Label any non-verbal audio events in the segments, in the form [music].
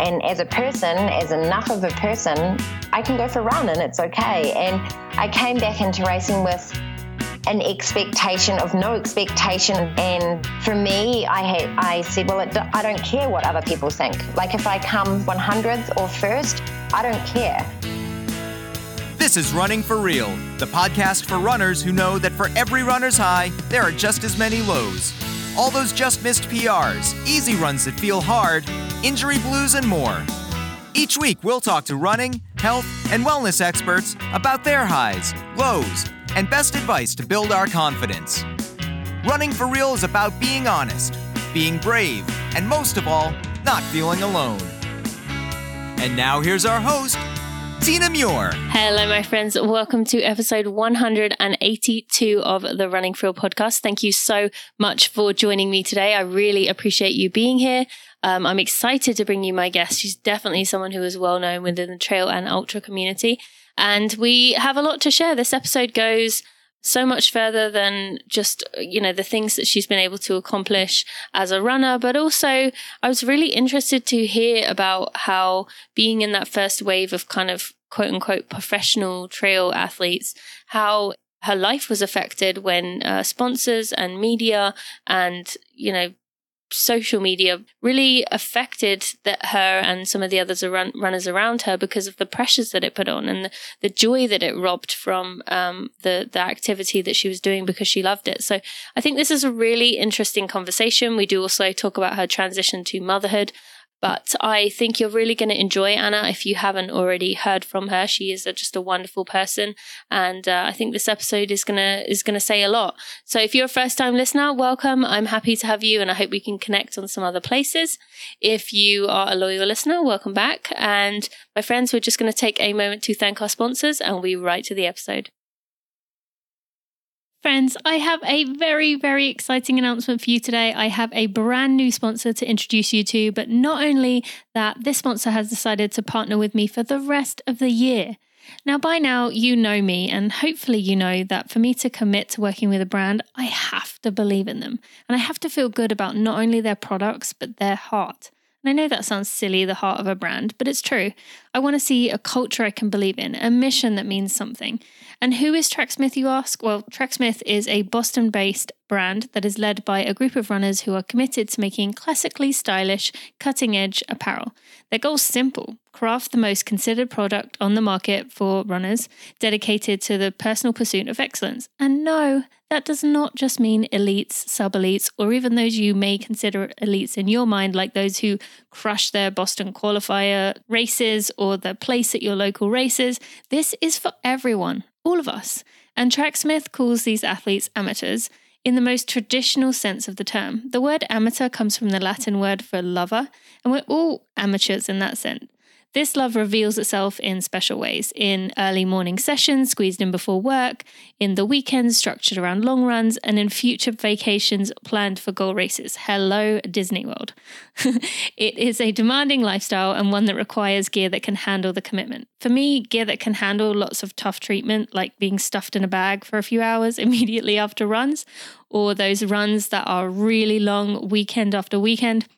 And as a person, as enough of a person, I can go for a run and it's okay. And I came back into racing with an expectation of no expectation. And for me, I had I said, well, it, I don't care what other people think. Like if I come 100th or first, I don't care. This is Running for Real, the podcast for runners who know that for every runner's high, there are just as many lows. All those just missed PRs, easy runs that feel hard, injury blues, and more. Each week, we'll talk to running, health, and wellness experts about their highs, lows, and best advice to build our confidence. Running for Real is about being honest, being brave, and most of all, not feeling alone. And now here's our host, Tina Muir. Hello, my friends. Welcome to episode 182 of the Running For Real podcast. Thank you so much for joining me today. I really appreciate you being here. Um, I'm excited to bring you my guest. She's definitely someone who is well known within the trail and ultra community. And we have a lot to share. This episode goes so much further than just, you know, the things that she's been able to accomplish as a runner, but also I was really interested to hear about how being in that first wave of kind of quote unquote professional trail athletes, how her life was affected when uh, sponsors and media and, you know, social media really affected that her and some of the others run, runners around her because of the pressures that it put on and the, the joy that it robbed from um, the the activity that she was doing because she loved it. So I think this is a really interesting conversation. We do also talk about her transition to motherhood. But I think you're really going to enjoy Anna if you haven't already heard from her. She is a, just a wonderful person, and uh, I think this episode is gonna is gonna say a lot. So if you're a first time listener, welcome. I'm happy to have you, and I hope we can connect on some other places. If you are a loyal listener, welcome back. And my friends, we're just going to take a moment to thank our sponsors, and we'll be right to the episode. Friends, I have a very, very exciting announcement for you today. I have a brand new sponsor to introduce you to, but not only that, this sponsor has decided to partner with me for the rest of the year. Now, by now, you know me, and hopefully, you know that for me to commit to working with a brand, I have to believe in them. And I have to feel good about not only their products, but their heart. And I know that sounds silly, the heart of a brand, but it's true. I want to see a culture I can believe in, a mission that means something. And who is Tracksmith, you ask? Well, Tracksmith is a Boston based brand that is led by a group of runners who are committed to making classically stylish, cutting edge apparel. Their goal's simple craft the most considered product on the market for runners, dedicated to the personal pursuit of excellence. And no, that does not just mean elites, sub elites, or even those you may consider elites in your mind, like those who crush their Boston qualifier races or the place at your local races. This is for everyone, all of us. And Tracksmith calls these athletes amateurs in the most traditional sense of the term. The word amateur comes from the Latin word for lover, and we're all amateurs in that sense. This love reveals itself in special ways in early morning sessions squeezed in before work, in the weekends structured around long runs, and in future vacations planned for goal races. Hello, Disney World. [laughs] it is a demanding lifestyle and one that requires gear that can handle the commitment. For me, gear that can handle lots of tough treatment, like being stuffed in a bag for a few hours [laughs] immediately after runs, or those runs that are really long weekend after weekend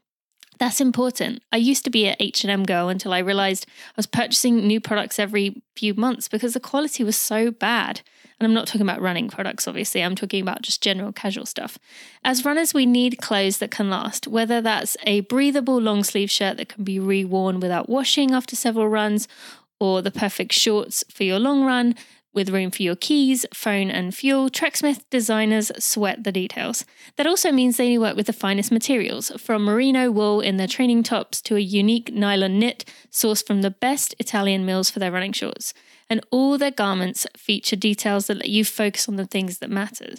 that's important. I used to be an H&M girl until I realized I was purchasing new products every few months because the quality was so bad. And I'm not talking about running products, obviously. I'm talking about just general casual stuff. As runners, we need clothes that can last, whether that's a breathable long sleeve shirt that can be reworn without washing after several runs, or the perfect shorts for your long run, with room for your keys, phone, and fuel, Tracksmith designers sweat the details. That also means they work with the finest materials, from merino wool in their training tops to a unique nylon knit sourced from the best Italian mills for their running shorts. And all their garments feature details that let you focus on the things that matter.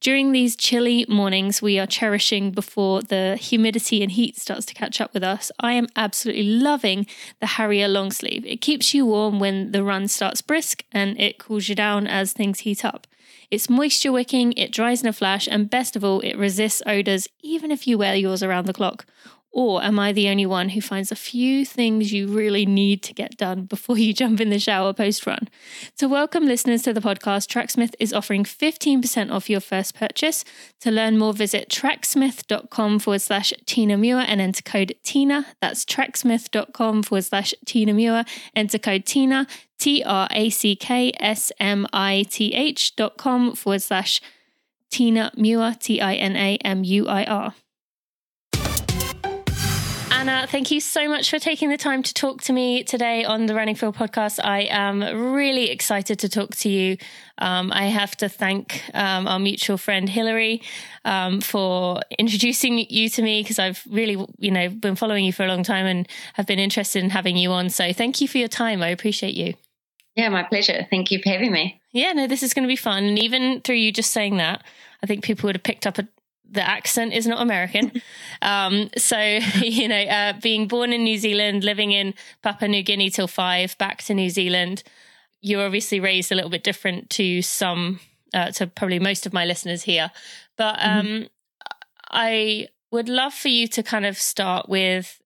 During these chilly mornings we are cherishing before the humidity and heat starts to catch up with us, I am absolutely loving the Harrier long sleeve. It keeps you warm when the run starts brisk and it cools you down as things heat up. It's moisture wicking, it dries in a flash, and best of all, it resists odours even if you wear yours around the clock. Or am I the only one who finds a few things you really need to get done before you jump in the shower post run? To welcome listeners to the podcast, Tracksmith is offering 15% off your first purchase. To learn more, visit tracksmith.com forward slash Tina Muir and enter code Tina. That's tracksmith.com forward slash Tina Muir. Enter code Tina, T R A C K S M I T H dot com forward slash Tina Muir, T I N A M U I R. Anna, thank you so much for taking the time to talk to me today on the Running for Real podcast. I am really excited to talk to you. Um, I have to thank um, our mutual friend Hillary um, for introducing you to me because I've really, you know, been following you for a long time and have been interested in having you on. So thank you for your time. I appreciate you. Yeah, my pleasure. Thank you for having me. Yeah, no, this is going to be fun. And even through you just saying that, I think people would have picked up a, the accent is not American. [laughs] um, so, [laughs] you know, uh, being born in New Zealand, living in Papua New Guinea till five, back to New Zealand, you're obviously raised a little bit different to some, uh, to probably most of my listeners here. But mm-hmm. um, mm-hmm. I would love for you to kind of start with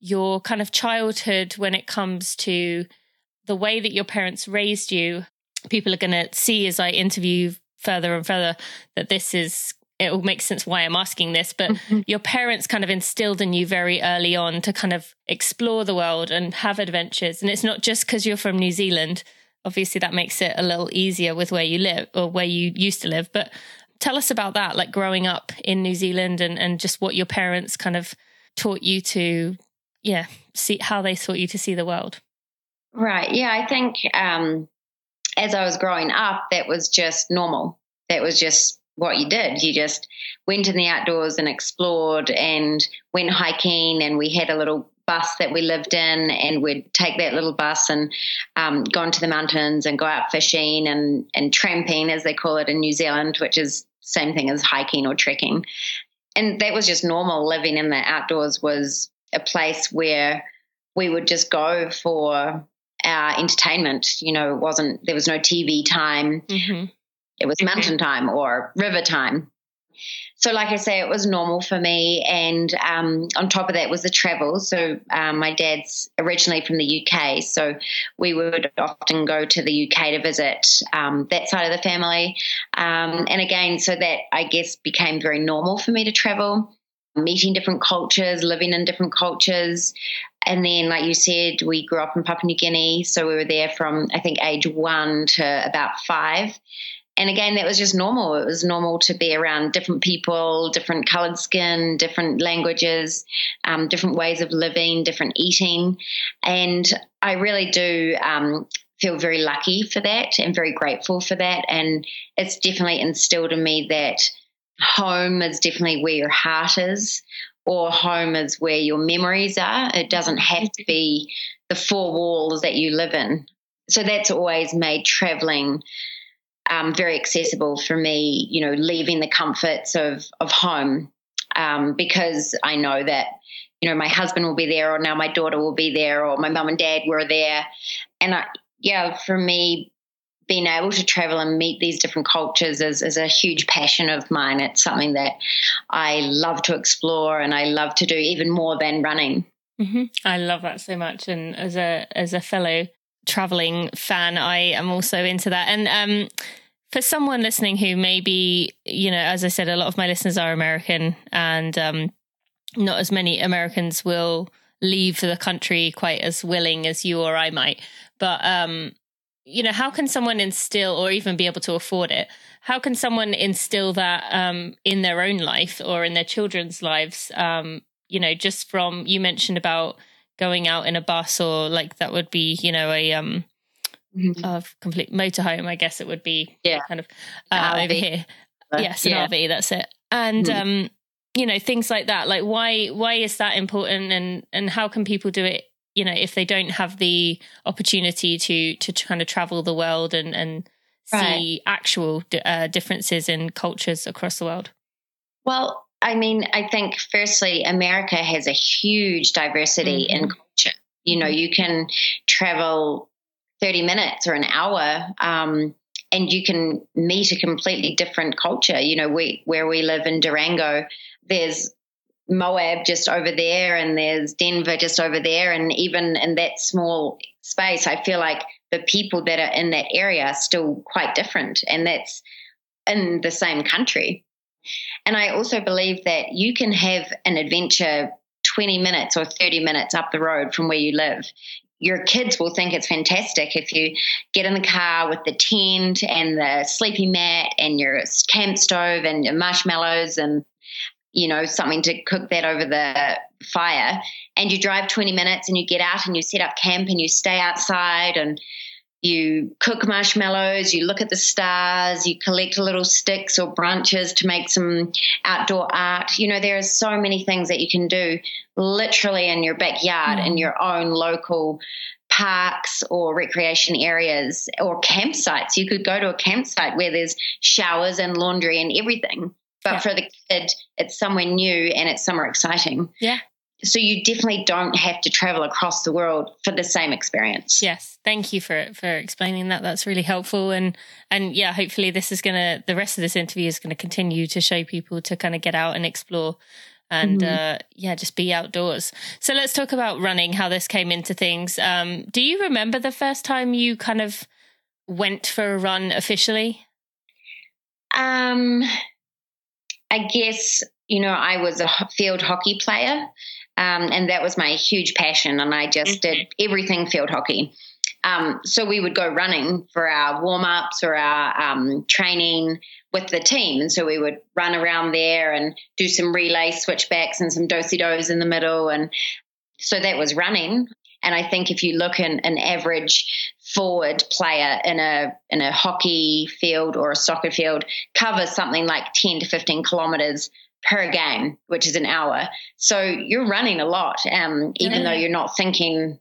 your kind of childhood when it comes to the way that your parents raised you. People are going to see as I interview further and further that this is it will make sense why I'm asking this, but mm-hmm. your parents kind of instilled in you very early on to kind of explore the world and have adventures. And it's not just because you're from New Zealand. Obviously, that makes it a little easier with where you live or where you used to live. But tell us about that, like growing up in New Zealand and, and just what your parents kind of taught you to, yeah, see how they taught you to see the world. Right. Yeah. I think um, as I was growing up, that was just normal. That was just what you did. You just went in the outdoors and explored and went hiking. And we had a little bus that we lived in, and we'd take that little bus and um, go into the mountains and go out fishing and, and tramping, as they call it in New Zealand, which is same thing as hiking or trekking. And that was just normal. Living in the outdoors was a place where we would just go for our entertainment. You know, it wasn't there was no TV time. Mm-hmm. It was mountain time or river time. So, like I say, it was normal for me. And um, on top of that was the travel. So, um, my dad's originally from the UK. So, we would often go to the UK to visit um, that side of the family. Um, and again, so that I guess became very normal for me to travel, meeting different cultures, living in different cultures. And then, like you said, we grew up in Papua New Guinea. So, we were there from, I think, age one to about five and again, that was just normal. It was normal to be around different people, different colored skin, different languages, um, different ways of living, different eating. And I really do um, feel very lucky for that and very grateful for that. And it's definitely instilled in me that home is definitely where your heart is, or home is where your memories are. It doesn't have to be the four walls that you live in. So that's always made traveling um, very accessible for me, you know, leaving the comforts of, of home um, because I know that, you know, my husband will be there or now my daughter will be there or my mum and dad were there. And I, yeah, for me, being able to travel and meet these different cultures is, is a huge passion of mine. It's something that I love to explore and I love to do even more than running. Mm-hmm. I love that so much. And as a as a fellow traveling fan, I am also into that. And um, for someone listening who maybe, you know, as I said, a lot of my listeners are American, and um, not as many Americans will leave the country quite as willing as you or I might. But um, you know, how can someone instill or even be able to afford it? How can someone instill that um, in their own life or in their children's lives? Um, you know, just from you mentioned about going out in a bus or like that would be you know a um mm-hmm. of complete motorhome i guess it would be yeah kind of uh, over here uh, yes an yeah. rv that's it and mm-hmm. um you know things like that like why why is that important and and how can people do it you know if they don't have the opportunity to to kind of travel the world and and see right. actual uh, differences in cultures across the world well I mean, I think firstly, America has a huge diversity mm-hmm. in culture. You know, you can travel 30 minutes or an hour um, and you can meet a completely different culture. You know, we, where we live in Durango, there's Moab just over there, and there's Denver just over there. And even in that small space, I feel like the people that are in that area are still quite different. And that's in the same country. And I also believe that you can have an adventure 20 minutes or 30 minutes up the road from where you live. Your kids will think it's fantastic if you get in the car with the tent and the sleepy mat and your camp stove and your marshmallows and you know something to cook that over the fire and you drive 20 minutes and you get out and you set up camp and you stay outside and you cook marshmallows, you look at the stars, you collect little sticks or branches to make some outdoor art. You know, there are so many things that you can do literally in your backyard, mm. in your own local parks or recreation areas or campsites. You could go to a campsite where there's showers and laundry and everything. But yeah. for the kid, it's somewhere new and it's somewhere exciting. Yeah so you definitely don't have to travel across the world for the same experience. Yes. Thank you for for explaining that. That's really helpful. And and yeah hopefully this is gonna the rest of this interview is going to continue to show people to kind of get out and explore and mm-hmm. uh, yeah just be outdoors. So let's talk about running how this came into things. Um, do you remember the first time you kind of went for a run officially? Um i guess you know i was a field hockey player um, and that was my huge passion. And I just mm-hmm. did everything field hockey. Um, so we would go running for our warm ups or our um, training with the team. And so we would run around there and do some relay switchbacks and some do dos in the middle. And so that was running. And I think if you look in an average forward player in a in a hockey field or a soccer field covers something like 10 to 15 kilometers per game, which is an hour. So you're running a lot, um, even though you're not thinking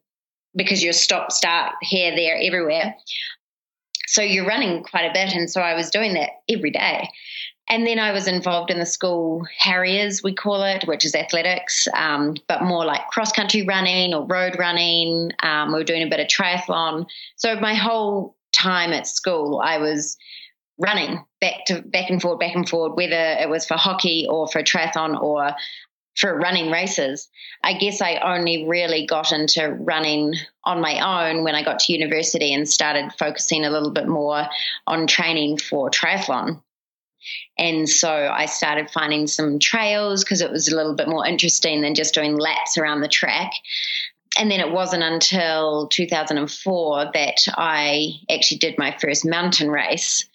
because you're stop, start, here, there, everywhere. So you're running quite a bit. And so I was doing that every day. And then I was involved in the school Harriers, we call it, which is athletics, um, but more like cross country running or road running. Um, we were doing a bit of triathlon. So my whole time at school, I was running back to back and forward, back and forward, whether it was for hockey or for triathlon or for running races. I guess I only really got into running on my own when I got to university and started focusing a little bit more on training for triathlon. And so I started finding some trails because it was a little bit more interesting than just doing laps around the track. And then it wasn't until 2004 that I actually did my first mountain race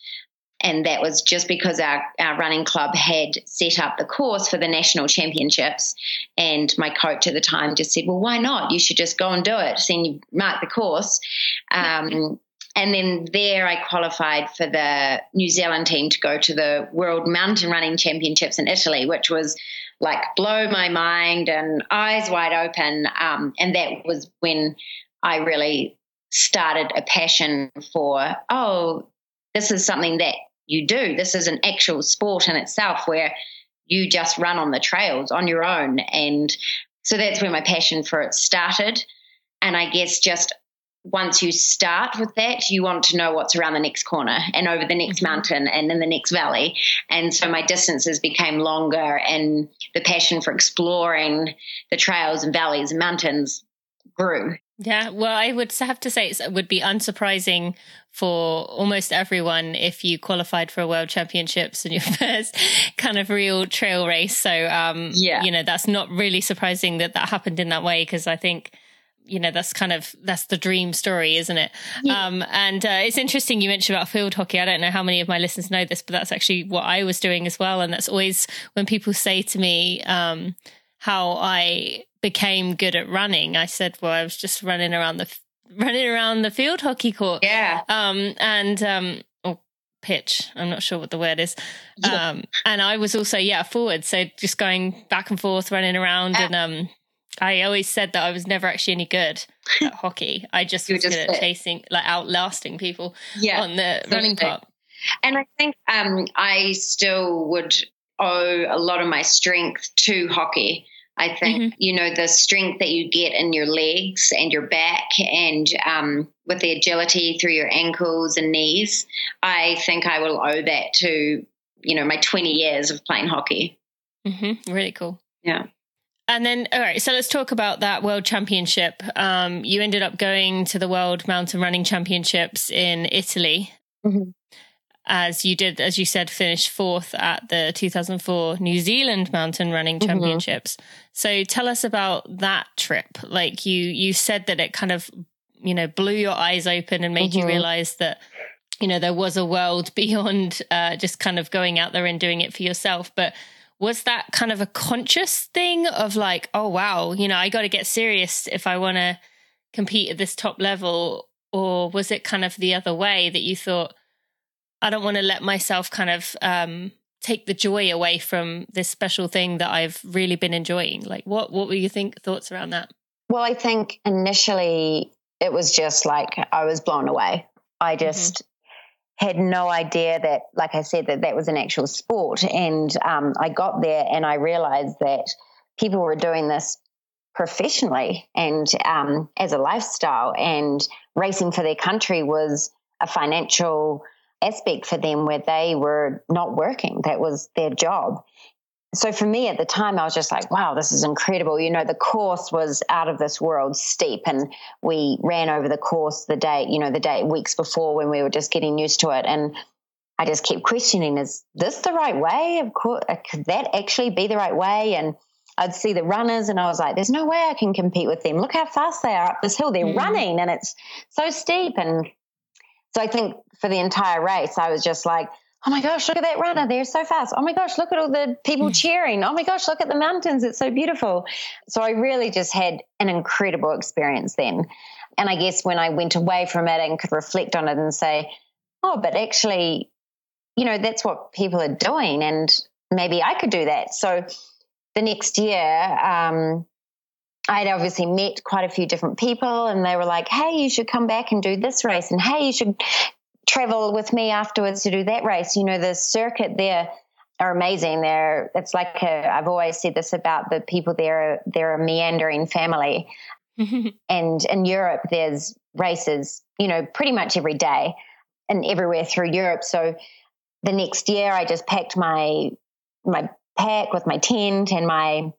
and that was just because our, our running club had set up the course for the national championships. And my coach at the time just said, Well, why not? You should just go and do it. So you mark the course. Um, and then there I qualified for the New Zealand team to go to the World Mountain Running Championships in Italy, which was like blow my mind and eyes wide open. Um, and that was when I really started a passion for, oh, this is something that you do. This is an actual sport in itself where you just run on the trails on your own. And so that's where my passion for it started. And I guess just once you start with that, you want to know what's around the next corner and over the next mm-hmm. mountain and in the next valley. And so my distances became longer, and the passion for exploring the trails and valleys and mountains grew. Yeah, well, I would have to say it would be unsurprising for almost everyone if you qualified for a world championships and your [laughs] first kind of real trail race. So, um, yeah, you know, that's not really surprising that that happened in that way because I think, you know, that's kind of that's the dream story, isn't it? Yeah. Um, and uh, it's interesting you mentioned about field hockey. I don't know how many of my listeners know this, but that's actually what I was doing as well. And that's always when people say to me um, how I became good at running. I said, well, I was just running around the running around the field hockey court. Yeah. Um, and um, or pitch. I'm not sure what the word is. Yeah. Um, and I was also yeah forward, so just going back and forth, running around, and um, I always said that I was never actually any good [laughs] at hockey. I just was just good at chasing, like outlasting people yeah, on the running part. And I think um, I still would owe a lot of my strength to hockey. I think, mm-hmm. you know, the strength that you get in your legs and your back and um, with the agility through your ankles and knees, I think I will owe that to, you know, my 20 years of playing hockey. Mm-hmm. Really cool. Yeah. And then, all right, so let's talk about that World Championship. Um, you ended up going to the World Mountain Running Championships in Italy. Mm-hmm. As you did, as you said, finish fourth at the 2004 New Zealand Mountain Running mm-hmm. Championships. So tell us about that trip. Like you, you said that it kind of, you know, blew your eyes open and made mm-hmm. you realize that you know there was a world [laughs] beyond uh, just kind of going out there and doing it for yourself but was that kind of a conscious thing of like, oh, wow, you know, I got to get serious if I want to compete at this top level? Or was it kind of the other way that you thought, I don't want to let myself kind of um, take the joy away from this special thing that I've really been enjoying? Like, what, what were your think thoughts around that? Well, I think initially it was just like I was blown away. I mm-hmm. just had no idea that, like I said, that that was an actual sport. And um, I got there and I realized that people were doing this professionally and um, as a lifestyle, and racing for their country was a financial aspect for them where they were not working. That was their job so for me at the time, I was just like, wow, this is incredible. You know, the course was out of this world steep, and we ran over the course the day, you know, the day weeks before when we were just getting used to it. And I just kept questioning, is this the right way? Of course, uh, could that actually be the right way? And I'd see the runners, and I was like, there's no way I can compete with them. Look how fast they are up this hill. They're mm. running, and it's so steep. And so I think for the entire race, I was just like, oh my gosh, look at that runner. They're so fast. Oh my gosh, look at all the people cheering. Oh my gosh, look at the mountains. It's so beautiful. So I really just had an incredible experience then. And I guess when I went away from it and could reflect on it and say, oh, but actually, you know, that's what people are doing. And maybe I could do that. So the next year, um, I'd obviously met quite a few different people and they were like, hey, you should come back and do this race. And hey, you should travel with me afterwards to do that race. You know, the circuit there are amazing. They're it's like i have always said this about the people there. They're a meandering family, [laughs] and in Europe there's races. You know, pretty much every day and everywhere through Europe. So the next year, I just packed my my pack with my tent and my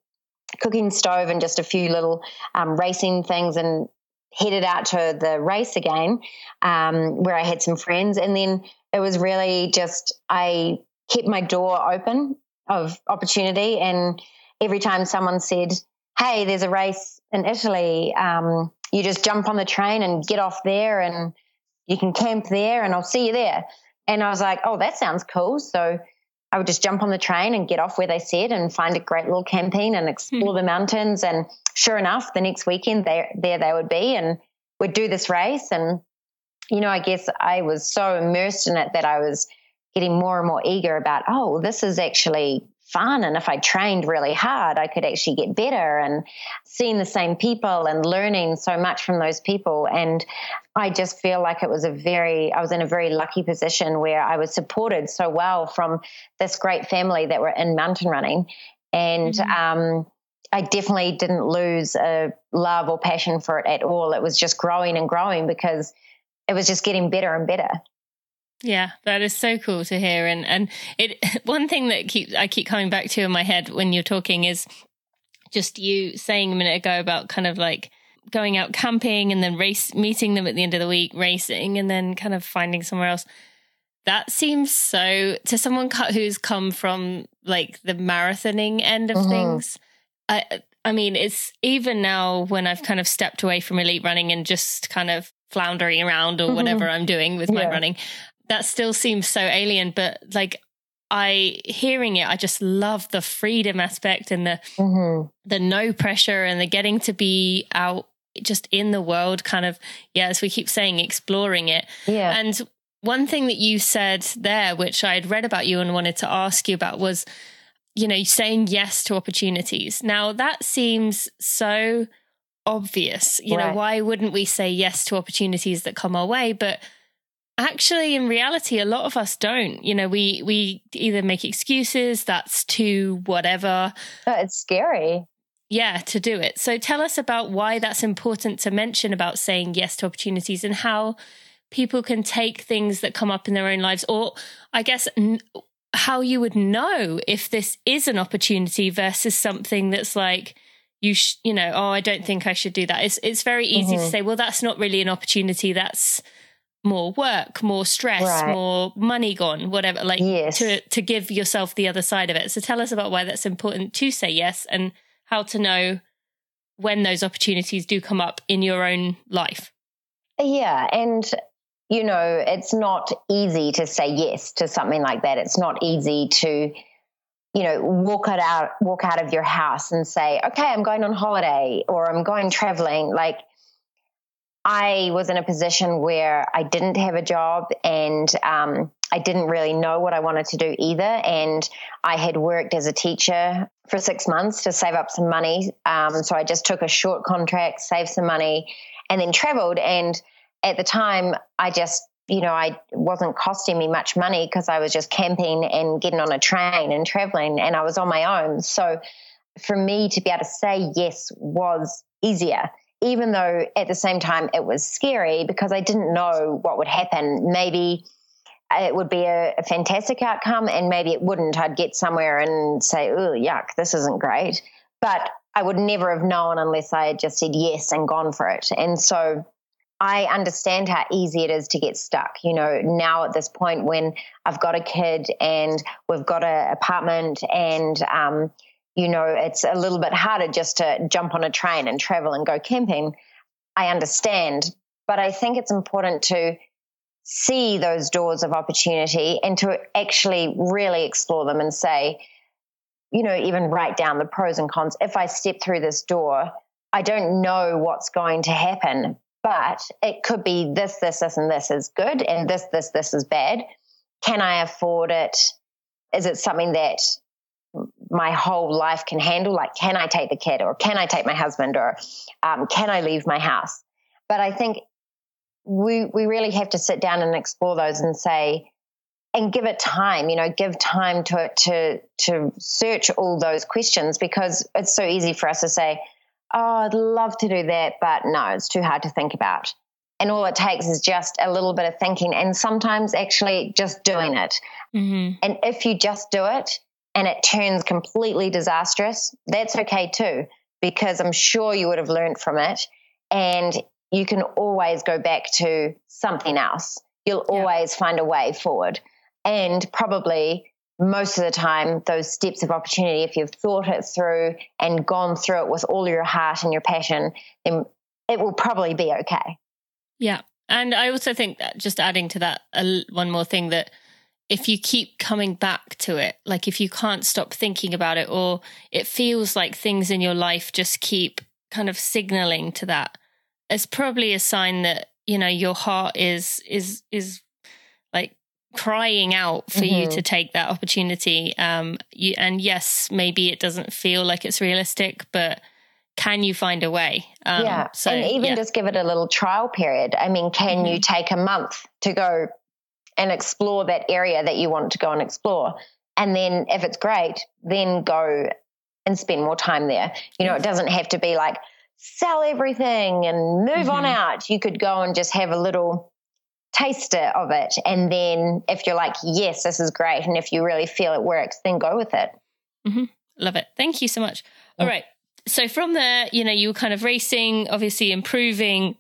cooking stove and just a few little um, racing things and headed out to the race again, um, where I had some friends. And then it was really just, I kept my door open of opportunity. And every time someone said, Hey, there's a race in Italy, um, you just jump on the train and get off there and you can camp there and I'll see you there. And I was like, Oh, that sounds cool. So I would just jump on the train and get off where they said and find a great little campaign and explore mm. the mountains. And sure enough, the next weekend there there they would be and would do this race. And you know, I guess I was so immersed in it that I was getting more and more eager about, oh, this is actually fun. And if I trained really hard, I could actually get better and seeing the same people and learning so much from those people. And I just feel like it was a very, I was in a very lucky position where I was supported so well from this great family that were in mountain running. And, mm-hmm. um, I definitely didn't lose a love or passion for it at all. It was just growing and growing because it was just getting better and better. Yeah, that is so cool to hear. And and it [laughs] one thing that keep I keep coming back to in my head when you're talking is just you saying a minute ago about kind of like going out camping and then race meeting them at the end of the week, racing, and then kind of finding somewhere else. That seems so to someone who's come from like the marathoning end of mm-hmm. things. I I mean, it's even now when I've kind of stepped away from elite running and just kind of floundering around or mm-hmm. whatever I'm doing with my running that still seems so alien, but like I hearing it, I just love the freedom aspect and the mm-hmm. the no pressure and the getting to be out just in the world, kind of yeah, as we keep saying, exploring it. Yeah. And one thing that you said there, which I had read about you and wanted to ask you about, was you know saying yes to opportunities. Now that seems so obvious. You right. know, why wouldn't we say yes to opportunities that come our way? But actually in reality a lot of us don't you know we we either make excuses that's too whatever it's scary yeah to do it so tell us about why that's important to mention about saying yes to opportunities and how people can take things that come up in their own lives or i guess n- how you would know if this is an opportunity versus something that's like you sh- you know oh i don't think i should do that it's it's very easy Mhm. to say well that's not really an opportunity that's more work more stress Right. more money gone whatever like Yes. to to give yourself the other side of it so tell us about why that's important to say yes and how to know when those opportunities do come up in your own life Yeah, and you know, it's not easy to say yes to something like that. It's not easy to, you know, walk out, walk out of your house and say, "Okay, I'm going on holiday or I'm going traveling." Like, I was in a position where I didn't have a job and um, I didn't really know what I wanted to do either. And I had worked as a teacher for six months to save up some money. Um, so I just took a short contract, saved some money, and then traveled. And at the time, I just, you know, I wasn't costing me much money because I was just camping and getting on a train and traveling, and I was on my own. So for me to be able to say yes was easier, even though at the same time it was scary because I didn't know what would happen. Maybe it would be a, a fantastic outcome, and maybe it wouldn't. I'd get somewhere and say, oh, yuck, this isn't great. But I would never have known unless I had just said yes and gone for it. And so I understand how easy it is to get stuck. You know, now at this point when I've got a kid and we've got an apartment and, um, you know, it's a little bit harder just to jump on a train and travel and go camping. I understand. But I think it's important to see those doors of opportunity and to actually really explore them and say, you know, even write down the pros and cons. If I step through this door, I don't know what's going to happen, but it could be this, this, this, and this is good, and this, this, this is bad. Can I afford it? Is it something that my whole life can handle? Like, can I take the kid, or can I take my husband, or um, can I leave my house? But I think we we really have to sit down and explore those and say, and give it time. You know, give time to it to to search all those questions because it's so easy for us to say, "Oh, I'd love to do that, but no, it's too hard to think about." And all it takes is just a little bit of thinking, and sometimes actually just doing it. mm-hmm. And if you just do it and it turns completely disastrous, that's okay too, because I'm sure you would have learned from it. And you can always go back to something else. You'll Yeah. always find a way forward. And probably most of the time, those steps of opportunity, if you've thought it through and gone through it with all your heart and your passion, then it will probably be okay. Yeah. And I also think that just adding to that uh, one more thing that if you keep coming back to it, like if you can't stop thinking about it, or it feels like things in your life just keep kind of signaling to that, it's probably a sign that, you know, your heart is, is, is like crying out for you Mhm. to take that opportunity. Um, you, and yes, maybe it doesn't feel like it's realistic, but can you find a way? Um, yeah. So, and even yeah. just give it a little trial period. I mean, can you take a month to go and explore that area that you want to go and explore? And then if it's great, then go and spend more time there. You know, it doesn't have to be like sell everything and move on Mhm. out. You could go and just have a little taster of it. And then if you're like, yes, this is great. And if you really feel it works, then go with it. Love it. Thank you so much. All right. So from there, you know, you were kind of racing, obviously improving,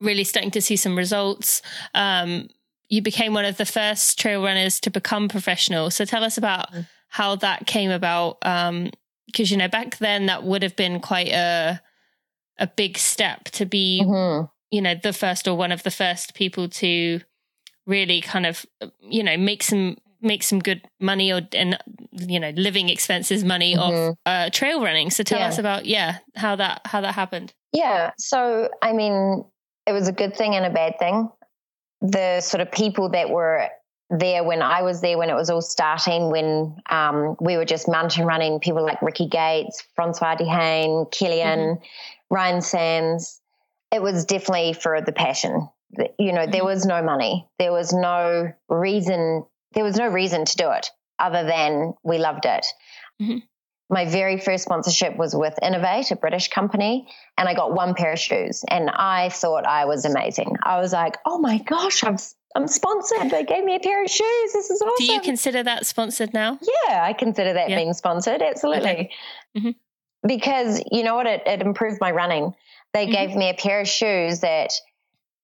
really starting to see some results. Um, you became one of the first trail runners to become professional. So tell us about Mm. how that came about. Um, because you know, back then that would have been quite a a big step to be, Mhm. you know, the first or one of the first people to really kind of, you know, make some make some good money or and you know living expenses money off Mhm. uh, trail running. So tell Yeah. us about yeah how that how that happened. Yeah. So, I mean, it was a good thing and a bad thing. The sort of people that were there when I was there, when it was all starting, when um, we were just mountain running, people like Ricky Gates, François D'Haene, Kilian, Ryan Sandes, it was definitely for the passion. You know, there Mhm. was no money. There was no reason. There was no reason to do it other than we loved it. Mhm. My very first sponsorship was with Inov-8, a British company, and I got one pair of shoes, and I thought I was amazing. I was like, "Oh my gosh, I'm I'm sponsored! They gave me a pair of shoes. This is awesome." Do you consider that sponsored now? Yeah, I consider that Yeah. being sponsored. Absolutely. Okay. Mhm. because you know what? It, it improved my running. They mm-hmm. gave me a pair of shoes that,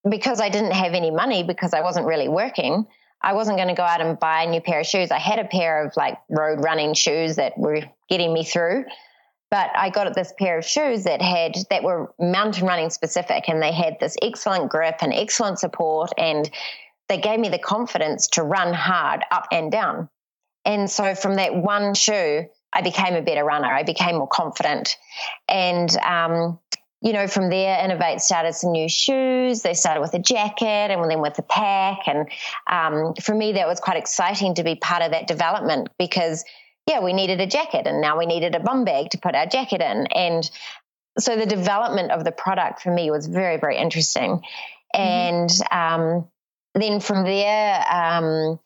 because I didn't have any money because I wasn't really working, I wasn't going to go out and buy a new pair of shoes. I had a pair of like road running shoes that were getting me through. But I got this pair of shoes that had that were mountain running specific and they had this excellent grip and excellent support and they gave me the confidence to run hard up and down. And so from that one shoe, I became a better runner. I became more confident. And, um, you know, from there, Inov-8 started some new shoes. They started with a jacket and then with a pack. And um, for me, that was quite exciting to be part of that development because, yeah, we needed a jacket and now we needed a bum bag to put our jacket in. And so the development of the product for me was very, very interesting. Mm-hmm. And um, then from there, um,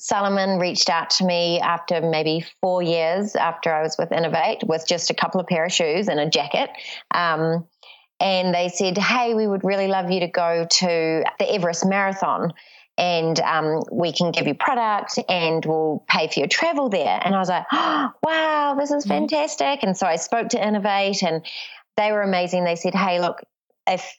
Salomon reached out to me after maybe four years after I was with Inov-8 with just a couple of pair of shoes and a jacket. Um, and they said, Hey, we would really love you to go to the Everest Marathon and um, we can give you product and we'll pay for your travel there. And I was like, oh, [gasps] Wow, this is mm-hmm. fantastic. And so I spoke to Inov-8 and they were amazing. They said, Hey, look, if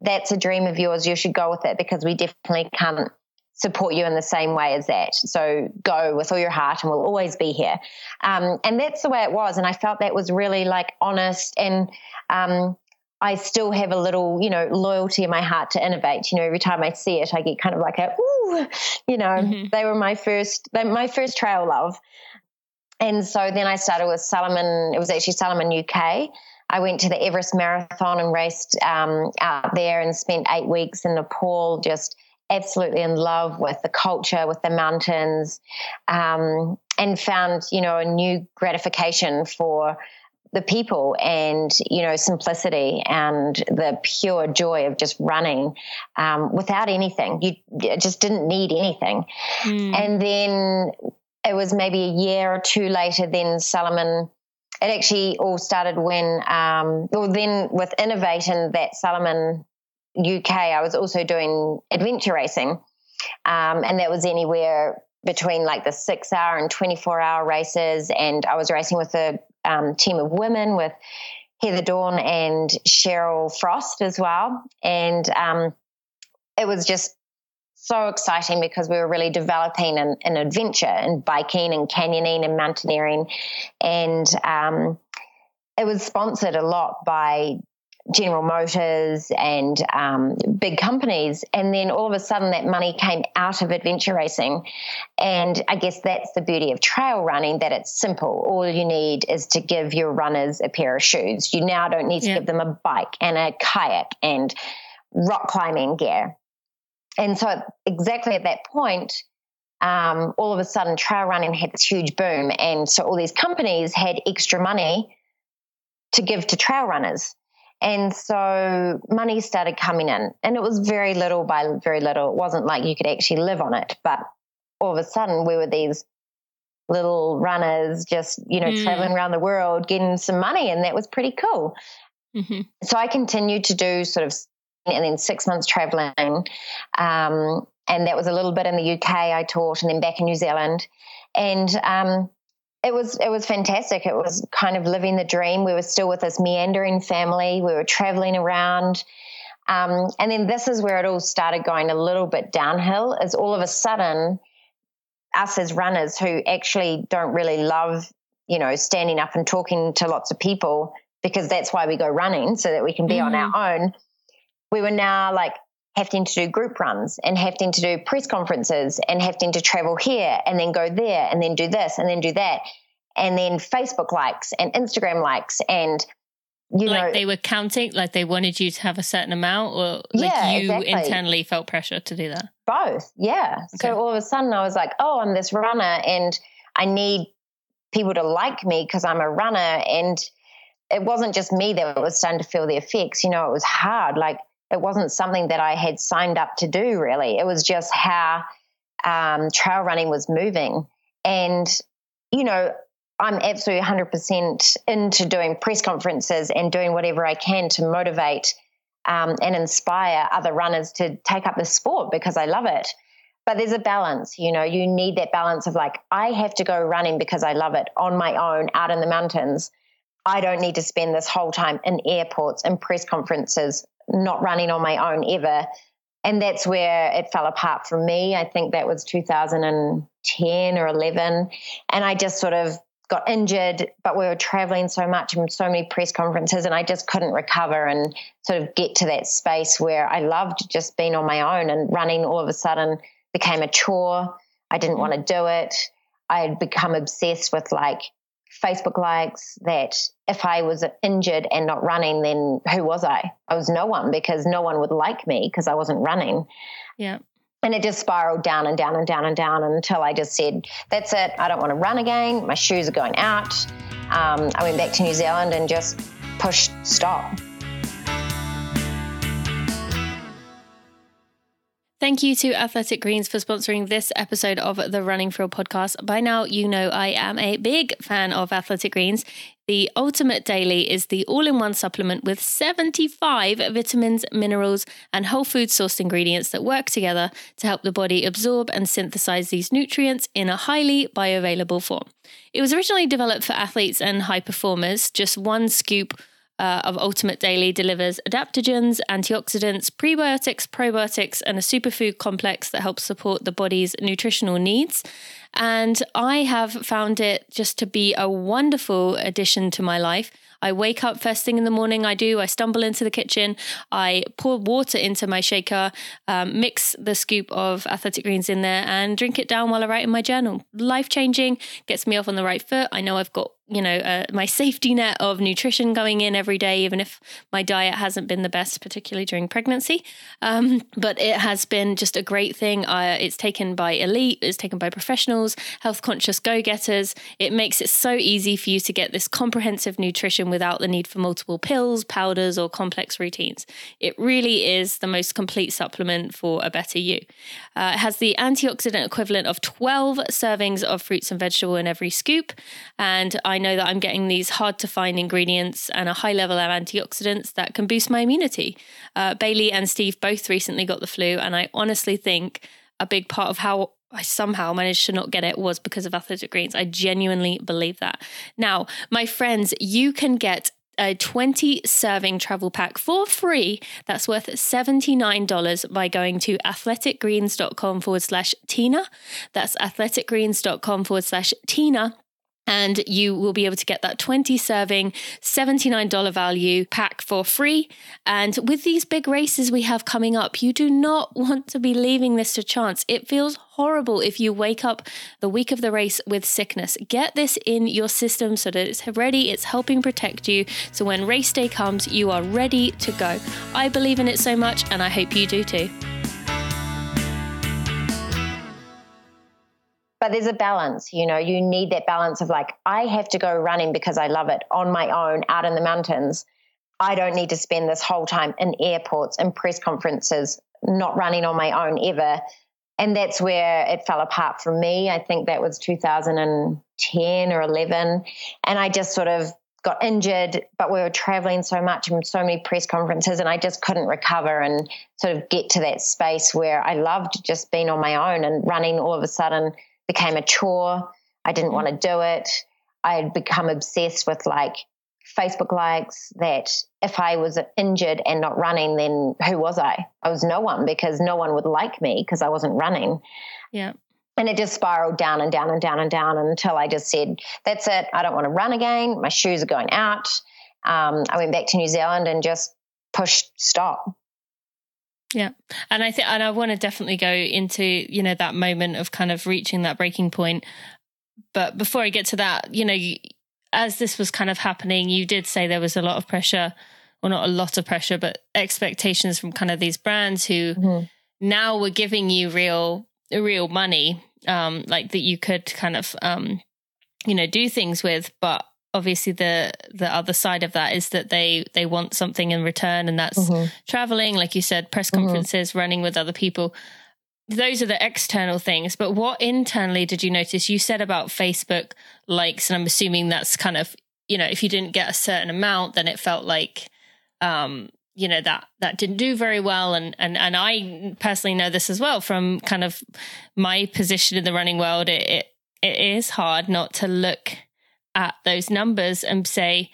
that's a dream of yours, you should go with it because we definitely can't support you in the same way as that. So go with all your heart and we'll always be here. Um, and that's the way it was. And I felt that was really like honest and, um, I still have a little, you know, loyalty in my heart to Inov-8. You know, every time I see it, I get kind of like a, ooh, you know, mm-hmm. they were my first, my first trail love. And so then I started with Salomon. It was actually Salomon UK. I went to the Everest Marathon and raced um, out there and spent eight weeks in Nepal, just absolutely in love with the culture, with the mountains, um, and found, you know, a new gratification for the people and you know simplicity and the pure joy of just running um, without anything you just didn't need anything mm. and then it was maybe a year or two later then salomon it actually all started when, um, well, then with Innovating that Salomon UK, I was also doing adventure racing. Um, and that was anywhere between like the six hour and 24 hour races. And I was racing with a um, team of women with Heather Dawn and Cheryl Frost as well. And um, it was just so exciting because we were really developing an, an adventure and biking and canyoning and mountaineering. And um, it was sponsored a lot by General Motors and um, big companies. And then all of a sudden, that money came out of adventure racing. And I guess that's the beauty of trail running that it's simple. All you need is to give your runners a pair of shoes. You now don't need to yeah. give them a bike and a kayak and rock climbing gear and so exactly at that point, um, all of a sudden trail running had this huge boom. And so all these companies had extra money to give to trail runners. And so money started coming in, and it was very little by very little. It wasn't like you could actually live on it, but all of a sudden we were these little runners just, you know, mm. traveling around the world getting some money, and that was pretty cool. Mm-hmm. So I continued to do sort of and then six months traveling. Um, and that was a little bit in the UK I taught and then back in New Zealand. And um, it was it was fantastic. It was kind of living the dream. We were still with this meandering family. We were traveling around. Um, and then this is where it all started going a little bit downhill, is all of a sudden us as runners who actually don't really love, you know, standing up and talking to lots of people because that's why we go running so that we can be mm-hmm. on our own we were now like having to do group runs and having to do press conferences and having to travel here and then go there and then do this and then do that. And then Facebook likes and Instagram likes and you like know they were counting like they wanted you to have a certain amount or like yeah, you exactly. internally felt pressure to do that? Both yeah. Okay. so all of a sudden i was like oh i'm this runner and i need people to like me because i'm a runner. And it wasn't just me that was starting to feel the effects you know it was hard. Like it wasn't something that I had signed up to do really. It was just how um, trail running was moving. And, you know, I'm absolutely 100% into doing press conferences and doing whatever I can to motivate um, and inspire other runners to take up the sport because I love it. But there's a balance, you know, you need that balance of like, I have to go running because I love it on my own out in the mountains. I don't need to spend this whole time in airports and press conferences, not running on my own ever. And that's where it fell apart for me. I think that was 2010 or 11. And I just sort of got injured, but we were traveling so much and so many press conferences, and I just couldn't recover and sort of get to that space where I loved just being on my own and running all of a sudden became a chore. I didn't mm-hmm. want to do it. I had become obsessed with like Facebook likes that if I was injured and not running, then who was I? I was no one because no one would like me because I wasn't running. Yeah. And it just spiraled down and down and down and down until I just said, that's it. I don't want to run again. My shoes are going out. Um, I went back to New Zealand and just pushed stop. Thank you to Athletic Greens for sponsoring this episode of the Running Real podcast. By now, you know I am a big fan of Athletic Greens. The Ultimate Daily is the all in one supplement with 75 vitamins, minerals, and whole food sourced ingredients that work together to help the body absorb and synthesize these nutrients in a highly bioavailable form. It was originally developed for athletes and high performers, just one scoop uh, of Ultimate Daily delivers adaptogens, antioxidants, prebiotics, probiotics, and a superfood complex that helps support the body's nutritional needs. And I have found it just to be a wonderful addition to my life. I wake up first thing in the morning. I do. I stumble into the kitchen. I pour water into my shaker, um, mix the scoop of athletic greens in there, and drink it down while I write in my journal. Life changing, gets me off on the right foot. I know I've got you know uh, my safety net of nutrition going in every day even if my diet hasn't been the best particularly during pregnancy. Um, but it has been just a great thing. Uh, it's taken by elite it's taken by professionals health conscious go-getters. It makes it so easy for you to get this comprehensive nutrition without the need for multiple pills powders or complex routines. It really is the most complete supplement for a better you. Uh, it has the antioxidant equivalent of 12 servings of fruits and vegetable in every scoop. And i I know that I'm getting these hard to find ingredients and a high level of antioxidants that can boost my immunity. Uh, Bailey and Steve both recently got the flu, and I honestly think a big part of how I somehow managed to not get it was because of athletic greens. I genuinely believe that. Now, my friends, you can get a 20 serving travel pack for free that's worth $79 by going to athleticgreens.com forward slash Tina. That's athleticgreens.com forward slash Tina and you will be able to get that 20 serving $79 value pack for free. And with these big races we have coming up you do not [laughs] want to be leaving this to chance. It feels horrible if you wake up the week of the race with sickness. Get this in your system so that it's ready it's helping protect you. So when race day comes you are ready to go. I believe in it so much and i hope you do too but there's a balance you know you need that balance of like i have to go running because i love it on my own out in the mountains. I don't need to spend this whole time in airports and press conferences not running on my own ever. And that's where it fell apart for me. I think that was 2010 or 11 and i just sort of got injured but we were traveling so much and so many press conferences and i just couldn't recover and sort of get to that space where i loved just being on my own and running all of a sudden became a chore. I didn't want to do it. I had become obsessed with like Facebook likes that if I was injured and not running, then who was I? I was no one because no one would like me because I wasn't running. Yeah. And it just spiraled down and down and down and down until I just said, that's it. I don't want to run again. My shoes are going out. Um, I went back to New Zealand and just pushed stop. Yeah. And I think, and I want to definitely go into, you know, that moment of kind of reaching that breaking point. But before I get to that, you know, you, as this was kind of happening, you did say there was a lot of pressure, or not a lot of pressure, but expectations from kind of these brands who mm-hmm. now were giving you real, real money, um, like that you could kind of, um, you know, do things with, but obviously the the other side of that is that they they want something in return and that's mm-hmm. traveling like you said press mm-hmm. conferences mm-hmm. running with other people those are the external things but what internally did you notice you said about facebook likes and i'm assuming that's kind of you know if you didn't get a certain amount then it felt like um you know that that didn't do very well and and and i personally know this as well from kind of my position in the running world it, it, it is hard not to look at those numbers and say,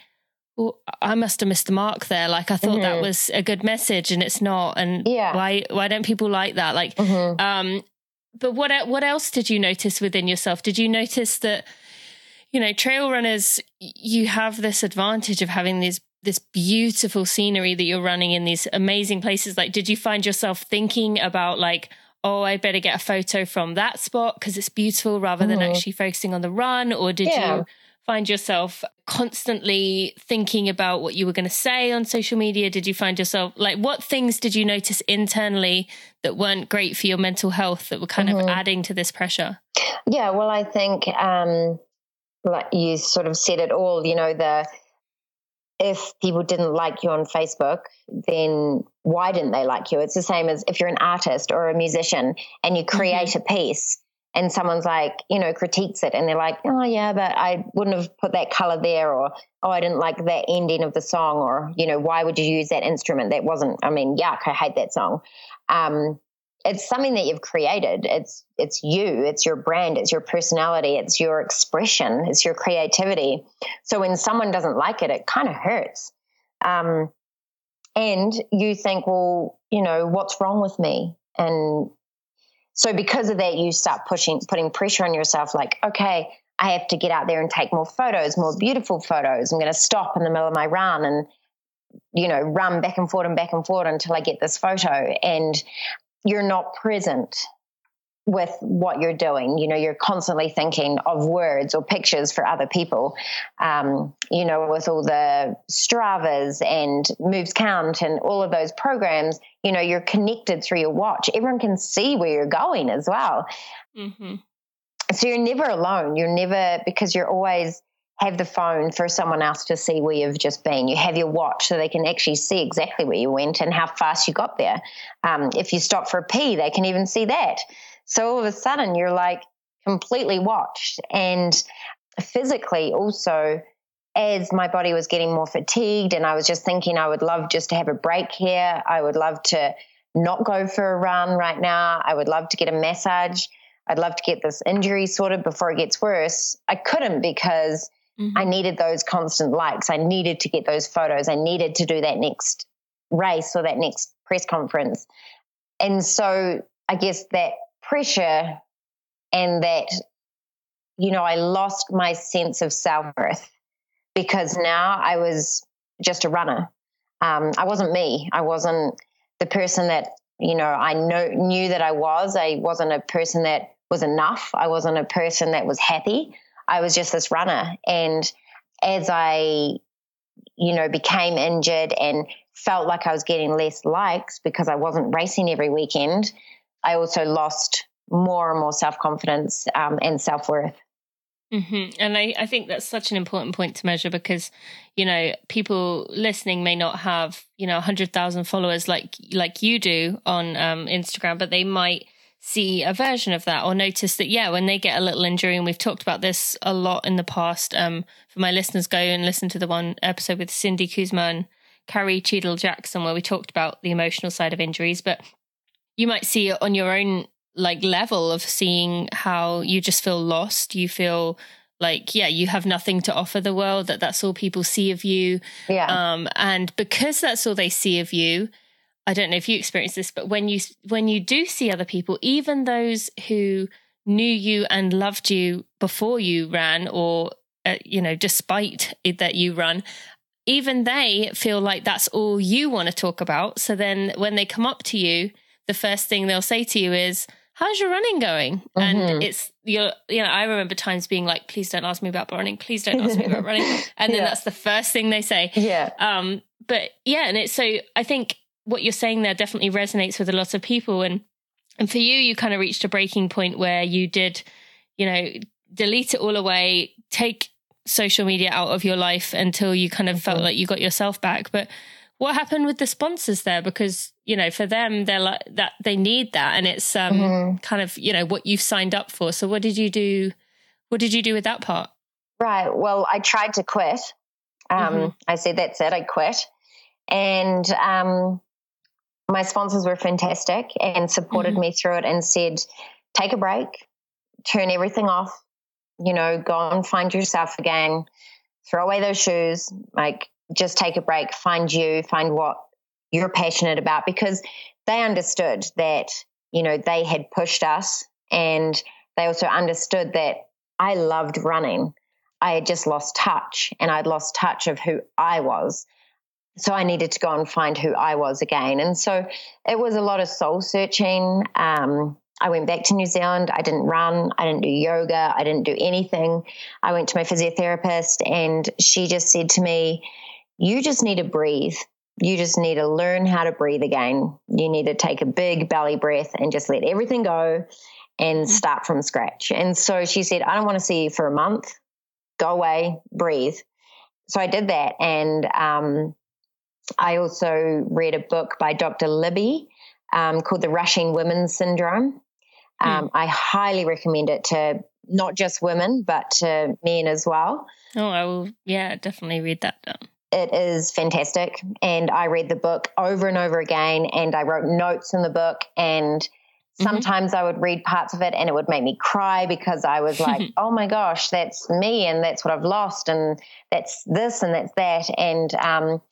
well, I must have missed the mark there. Like I thought mm-hmm. that was a good message and it's not. And yeah. why why don't people like that? Like mm-hmm. um but what what else did you notice within yourself? Did you notice that you know, trail runners you have this advantage of having these this beautiful scenery that you're running in these amazing places. Like did you find yourself thinking about like oh, I better get a photo from that spot because it's beautiful rather mm-hmm. than actually focusing on the run? Or did yeah. you find yourself constantly thinking about what you were going to say on social media? Did you find yourself like what things did you notice internally that weren't great for your mental health that were kind mm-hmm. of adding to this pressure? Yeah, well, I think um, like you sort of said it all. You know, the if people didn't like you on Facebook, then why didn't they like you? It's the same as if you're an artist or a musician and you create mm-hmm. a piece and someone's like, you know, critiques it and they're like, oh, yeah, but I wouldn't have put that color there, or oh, I didn't like that ending of the song, or, you know, why would you use that instrument? That wasn't, I mean, yuck, I hate that song. Um, it's something that you've created. It's it's you. It's your brand. It's your personality. It's your expression. It's your creativity. So when someone doesn't like it, it kind of hurts. Um, and you think, well, you know, what's wrong with me? And so because of that, you start pushing, putting pressure on yourself like, okay, I have to get out there and take more photos, more beautiful photos. I'm going to stop in the middle of my run and, you know, run back and forth and back and forth until I get this photo. And you're not present with what you're doing. You know, you're constantly thinking of words or pictures for other people. Um, you know, with all the Stravas and Movescount and all of those programs, you know, you're connected through your watch. Everyone can see where you're going as well. Mm-hmm. So you're never alone. You're never, because you're always have the phone for someone else to see where you've just been. You have your watch so they can actually see exactly where you went and how fast you got there. Um, if you stop for a pee, they can even see that. So all of a sudden, you're like completely watched. And physically, also, as my body was getting more fatigued, and I was just thinking, I would love just to have a break here. I would love to not go for a run right now. I would love to get a massage. I'd love to get this injury sorted before it gets worse. I couldn't because mm-hmm. I needed those constant likes. I needed to get those photos. I needed to do that next race or that next press conference. And so I guess that pressure and that, you know, I lost my sense of self worth because now I was just a runner. Um, I wasn't me. I wasn't the person that, you know, I know, knew that I was. I wasn't a person that was enough. I wasn't a person that was happy. I was just this runner. And as I, you know, became injured and felt like I was getting less likes because I wasn't racing every weekend, I also lost more and more self confidence um, and self worth. Mm-hmm. And I, I think that's such an important point to measure because, you know, people listening may not have, you know, 100,000 followers like like you do on um, Instagram, but they might see a version of that or notice that, yeah, when they get a little injury, and we've talked about this a lot in the past, um, for my listeners, go and listen to the one episode with Cindy Kuzma, Carrie Cheadle Jackson, where we talked about the emotional side of injuries, but you might see it on your own like level of seeing how you just feel lost. You feel like yeah you have nothing to offer the world that that's all people see of you. Yeah. Um and because that's all they see of you i don't know if you experience this but when you when you do see other people even those who knew you and loved you before you ran or uh, you know despite it, that you run even they feel like that's all you want to talk about. So then when they come up to you the first thing they'll say to you is, how's your running going? Mm-hmm. And it's you're you know, I remember times being like, please don't ask me about running, please don't ask me about running. [laughs] And then yeah. that's the first thing they say. Yeah. Um, but yeah, and it's so I think what you're saying there definitely resonates with a lot of people. And and for you, you kind of reached a breaking point where you did, you know, delete it all away, take social media out of your life until you kind of mm-hmm. felt like you got yourself back. But what happened with the sponsors there? Because you know, for them, they're like that they need that, and it's um mm-hmm. kind of you know what you've signed up for. So what did you do? What did you do with that part? Right. Well, I tried to quit. Um, mm-hmm. I said that's it. I quit, and um, my sponsors were fantastic and supported mm-hmm. me through it and said, take a break, turn everything off, you know, go and find yourself again, throw away those shoes, like just take a break, find you, find what you're passionate about because they understood that, you know, they had pushed us and they also understood that I loved running. I had just lost touch and I'd lost touch of who I was. So I needed to go and find who I was again. And so it was a lot of soul searching. Um, I went back to New Zealand. I didn't run. I didn't do yoga. I didn't do anything. I went to my physiotherapist and she just said to me, You just need to breathe. You just need to learn how to breathe again. You need to take a big belly breath and just let everything go and mm. start from scratch. And so she said, I don't want to see you for a month. Go away, breathe. So I did that. And um, I also read a book by Dr. Libby um, called The Rushing Women Syndrome. Hmm. Um, mm. I highly recommend it to not just women, but to men as well. Oh, I will, yeah, definitely read that down. It is fantastic. And I read the book over and over again, and I wrote notes in the book. And mm-hmm. sometimes mm-hmm. I would read parts of it, and it would make me cry because I was like, [laughs] oh my gosh, that's me, and that's what I've lost, and that's this, and that's that. And um,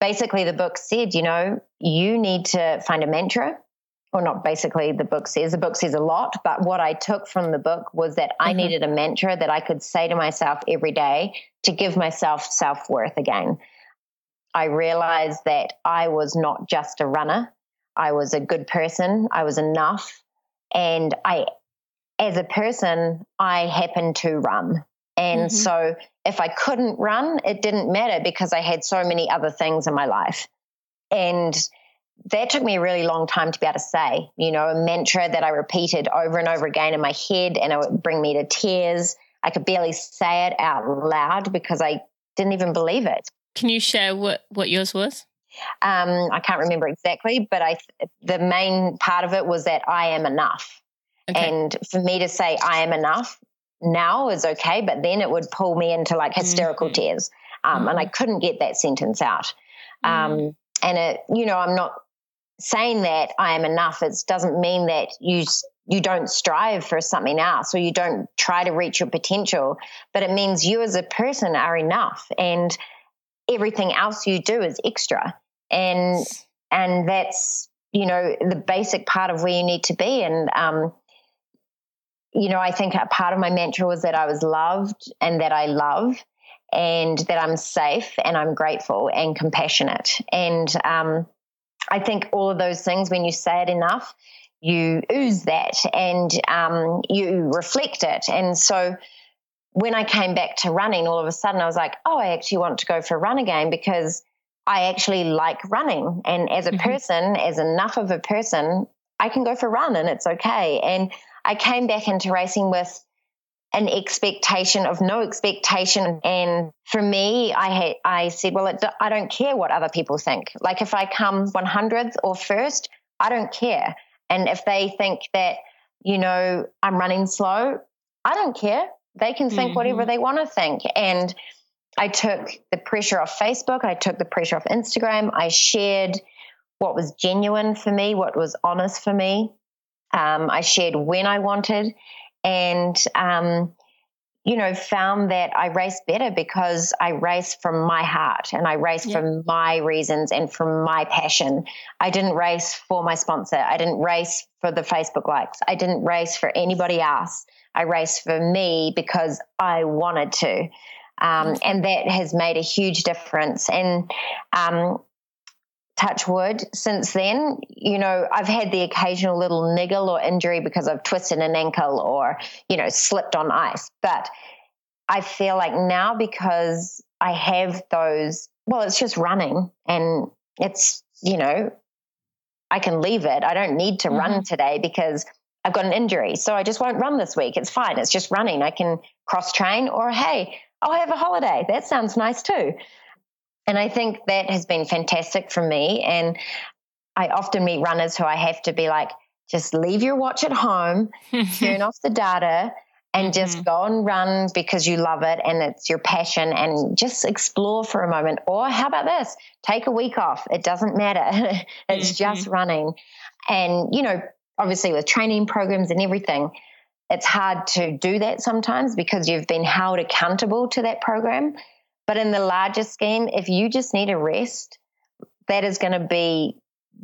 basically, the book said, you know, you need to find a mantra or not basically the book says the book says a lot but what i took from the book was that i mm-hmm. needed a mantra that i could say to myself every day to give myself self-worth again. I realized that i was not just a runner. I was a good person. I was enough. And i as a person i happened to run. And mm-hmm. so if i couldn't run it didn't matter because i had so many other things in my life. And that took me a really long time to be able to say, you know, a mantra that I repeated over and over again in my head and it would bring me to tears. I could barely say it out loud because I didn't even believe it. Can you share what, what yours was? Um, I can't remember exactly, but I the main part of it was that I am enough. Okay. And for me to say I am enough now is okay, but then it would pull me into like hysterical mm-hmm. tears. Um, mm-hmm. And I mm-hmm. couldn't get that sentence out. Um, and it, you know, I'm not saying that I am enough, it doesn't mean that you you don't strive for something else or you don't try to reach your potential, but it means you as a person are enough and everything else you do is extra. And and that's you know the basic part of where you need to be. And um, you know, I think a part of my mantra was that I was loved and that I love and that I'm safe and I'm grateful and compassionate. And um, I think all of those things, when you say it enough, you ooze that and um, you reflect it. And so when I came back to running, all of a sudden I was like, oh, I actually want to go for a run again because I actually like running. And as a mm-hmm. person, as enough of a person, I can go for a run and it's okay. And I came back into racing with an expectation of no expectation. And for me, I had, I said, well, it, I don't care what other people think. Like if I come 100th or first, I don't care. And if they think that, you know, I'm running slow, I don't care. They can think mm-hmm. whatever they want to think. And I took the pressure off Facebook. I took the pressure off Instagram. I shared what was genuine for me, what was honest for me. Um, I shared when I wanted and um, you know found that I race better because I race from my heart and I race yeah. from my reasons and from my passion. I didn't race for my sponsor. I didn't race for the Facebook likes. I didn't race for anybody else. I raced for me because I wanted to. Um, and that has made a huge difference. And um, touch wood since then. You know i've had the occasional little niggle or injury because i've twisted an ankle or you know slipped on ice. But i feel like now because i have those well it's just running and it's you know i can leave it. I don't need to mm-hmm. run today because i've got an injury. So i just won't run this week. It's fine. It's just running. I can cross train or hey i'll have a holiday. That sounds nice too and I think that has been fantastic for me. And I often meet runners who I have to be like, just leave your watch at home, [laughs] turn off the data, and just mm-hmm. go and run because you love it and it's your passion and just explore for a moment. Or how about this? Take a week off. It doesn't matter. [laughs] it's mm-hmm. just running. And, you know, obviously with training programs and everything, it's hard to do that sometimes because you've been held accountable to that program. But in the larger scheme, if you just need a rest, that is going to be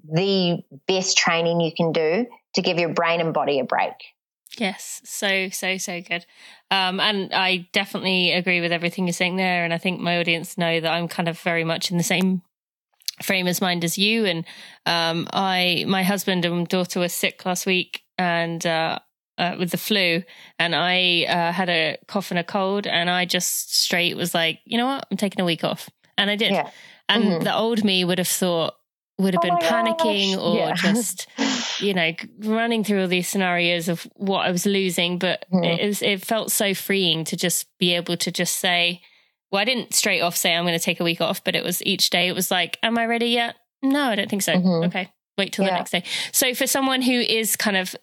the best training you can do to give your brain and body a break. Yes, so so so good, um, and I definitely agree with everything you're saying there. And I think my audience know that I'm kind of very much in the same frame as mind as you. And um, I, my husband and daughter were sick last week, and uh, uh, with the flu, and I uh, had a cough and a cold, and I just straight was like, you know what, I'm taking a week off, and I did. Yeah. And mm-hmm. the old me would have thought, would have oh been panicking gosh. or yeah. [laughs] just you know running through all these scenarios of what I was losing but mm. it was it felt so freeing to just be able to just say well I didn't straight off say I'm going to take a week off but it was each day it was like am I ready yet no I don't think so mm-hmm. okay wait till yeah. the next day so for someone who is kind of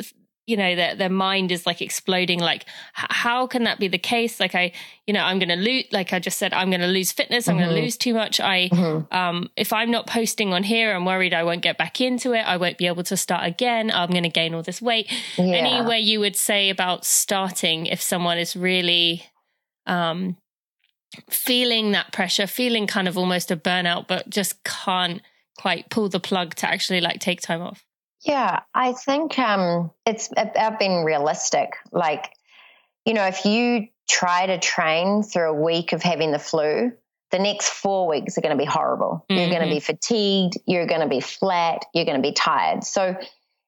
you know their their mind is like exploding like how can that be the case like i you know i'm going to lose like i just said i'm going to lose fitness i'm mm-hmm. going to lose too much i mm-hmm. um if i'm not posting on here i'm worried i won't get back into it i won't be able to start again i'm going to gain all this weight yeah. any way you would say about starting if someone is really um feeling that pressure feeling kind of almost a burnout but just can't quite pull the plug to actually like take time off yeah, I think um, it's about being realistic. Like, you know, if you try to train through a week of having the flu, the next four weeks are going to be horrible. Mm-hmm. You're going to be fatigued. You're going to be flat. You're going to be tired. So,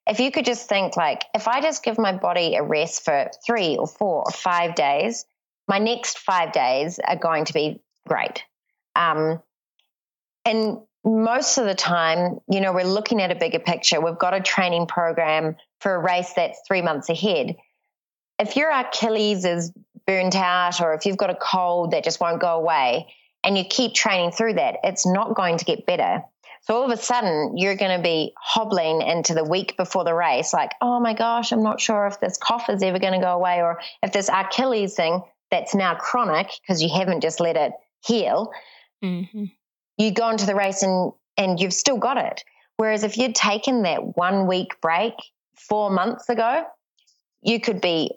if you could just think, like, if I just give my body a rest for three or four or five days, my next five days are going to be great. Um, and most of the time, you know, we're looking at a bigger picture. We've got a training program for a race that's three months ahead. If your Achilles is burnt out or if you've got a cold that just won't go away and you keep training through that, it's not going to get better. So all of a sudden, you're going to be hobbling into the week before the race, like, oh my gosh, I'm not sure if this cough is ever going to go away or if this Achilles thing that's now chronic because you haven't just let it heal. Mm-hmm you go into the race and and you've still got it. Whereas if you'd taken that one week break four months ago, you could be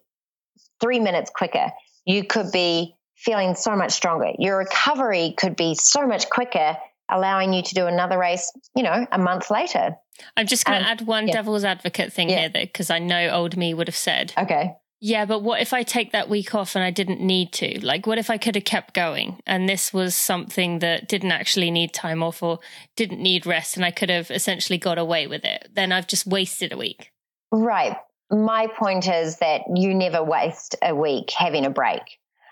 three minutes quicker. You could be feeling so much stronger. Your recovery could be so much quicker, allowing you to do another race, you know, a month later. I'm just going to um, add one yeah. devil's advocate thing yeah. here, though, because I know old me would have said, okay, yeah, but what if I take that week off and I didn't need to? Like, what if I could have kept going and this was something that didn't actually need time off or didn't need rest and I could have essentially got away with it? Then I've just wasted a week. Right. My point is that you never waste a week having a break.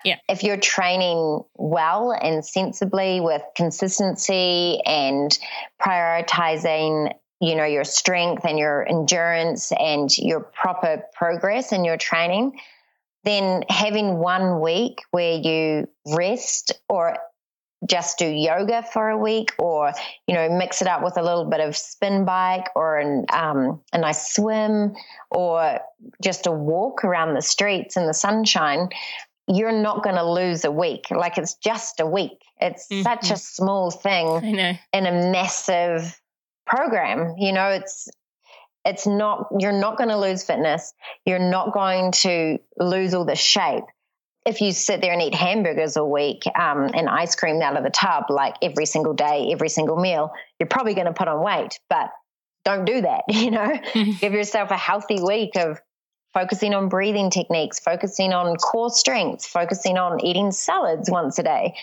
Yeah. If you're training well and sensibly with consistency and prioritizing you know your strength and your endurance and your proper progress in your training then having one week where you rest or just do yoga for a week or you know mix it up with a little bit of spin bike or an, um, a nice swim or just a walk around the streets in the sunshine you're not going to lose a week. Like it's just a week. It's mm-hmm. such a small thing in a massive program. You know, it's it's not you're not going to lose fitness. You're not going to lose all the shape. If you sit there and eat hamburgers all week um, and ice cream out of the tub like every single day, every single meal, you're probably going to put on weight. But don't do that. [laughs] You know, [laughs] give yourself a healthy week of focusing on breathing techniques, focusing on core strengths, focusing on eating salads once a day,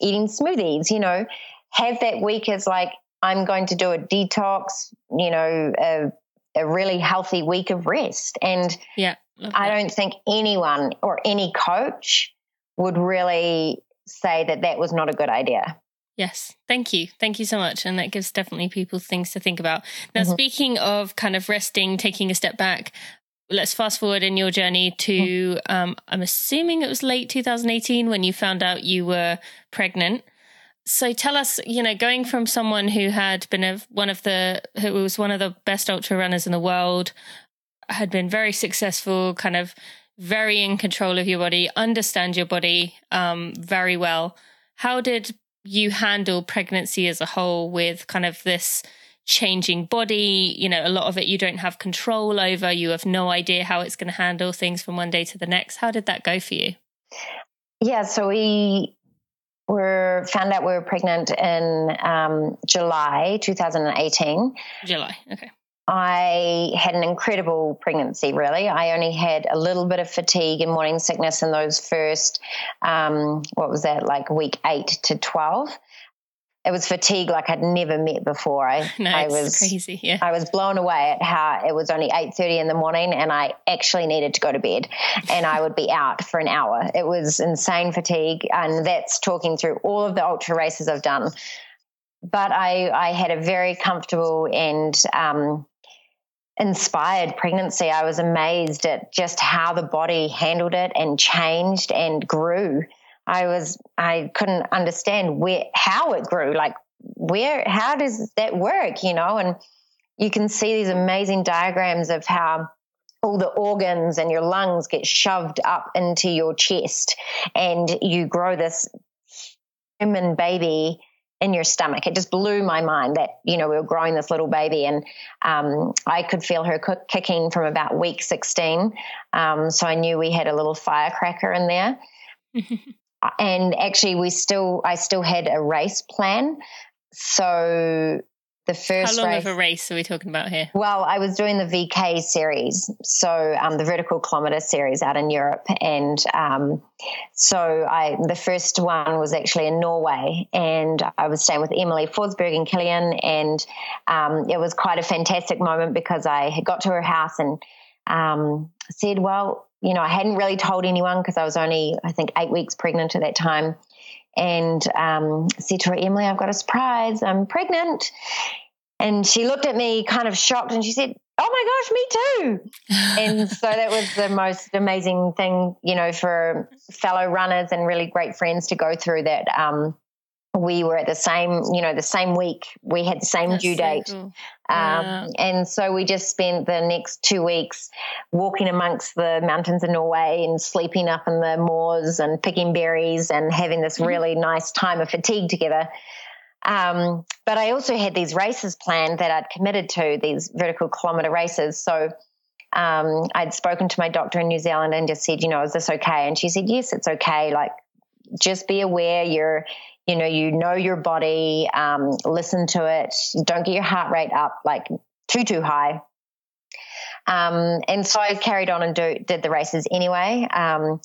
eating smoothies. You know, have that week as like I'm going to do a detox, you know, a, a really healthy week of rest. And yeah, I don't think anyone or any coach would really say that that was not a good idea. Yes, thank you. Thank you so much. And that gives definitely people things to think about. Now, mm-hmm. speaking of kind of resting, taking a step back, let's fast forward in your journey to, mm-hmm. um, I'm assuming it was late 2018 when you found out you were pregnant. So tell us, you know, going from someone who had been a, one of the, who was one of the best ultra runners in the world, had been very successful, kind of very in control of your body, understand your body um, very well. How did you handle pregnancy as a whole with kind of this changing body? You know, a lot of it you don't have control over. You have no idea how it's going to handle things from one day to the next. How did that go for you? Yeah, so we were found out we were pregnant in um, July 2018. July, okay. I had an incredible pregnancy, really. I only had a little bit of fatigue and morning sickness in those first, um, what was that, like week eight to 12 it was fatigue like I'd never met before. I, [laughs] no, I was crazy. Yeah. I was blown away at how it was only eight thirty in the morning, and I actually needed to go to bed, and I would be [laughs] out for an hour. It was insane fatigue, and that's talking through all of the ultra races I've done. But I I had a very comfortable and um, inspired pregnancy. I was amazed at just how the body handled it and changed and grew. I was I couldn't understand where how it grew. Like where how does that work? You know, and you can see these amazing diagrams of how all the organs and your lungs get shoved up into your chest and you grow this human baby in your stomach. It just blew my mind that, you know, we were growing this little baby and um, I could feel her kicking from about week 16. Um, so I knew we had a little firecracker in there. [laughs] and actually we still I still had a race plan. So the first How long race, of a race are we talking about here? Well, I was doing the VK series, so um, the vertical kilometer series out in Europe, and um, so I the first one was actually in Norway, and I was staying with Emelie Forsberg and Kilian, and um, it was quite a fantastic moment because I had got to her house and um, said, "Well, you know, I hadn't really told anyone because I was only, I think, eight weeks pregnant at that time. And um, said to her, Emelie, I've got a surprise. I'm pregnant. And she looked at me kind of shocked and she said, Oh my gosh, me too. [laughs] and so that was the most amazing thing, you know, for fellow runners and really great friends to go through that. Um, we were at the same, you know, the same week. We had the same That's due so date. cool. Um, Yeah. And so we just spent the next two weeks walking amongst the mountains in Norway and sleeping up in the moors and picking berries and having this Mhm. really nice time of fatigue together. Um, but I also had these races planned that I'd committed to, these vertical kilometer races. So um, I'd spoken to my doctor in New Zealand and just said, you know, is this okay? And she said, yes, it's okay. Like, just be aware you're you know you know your body um, listen to it don't get your heart rate up like too too high. Um, and so i carried on and do, did the races anyway. Um,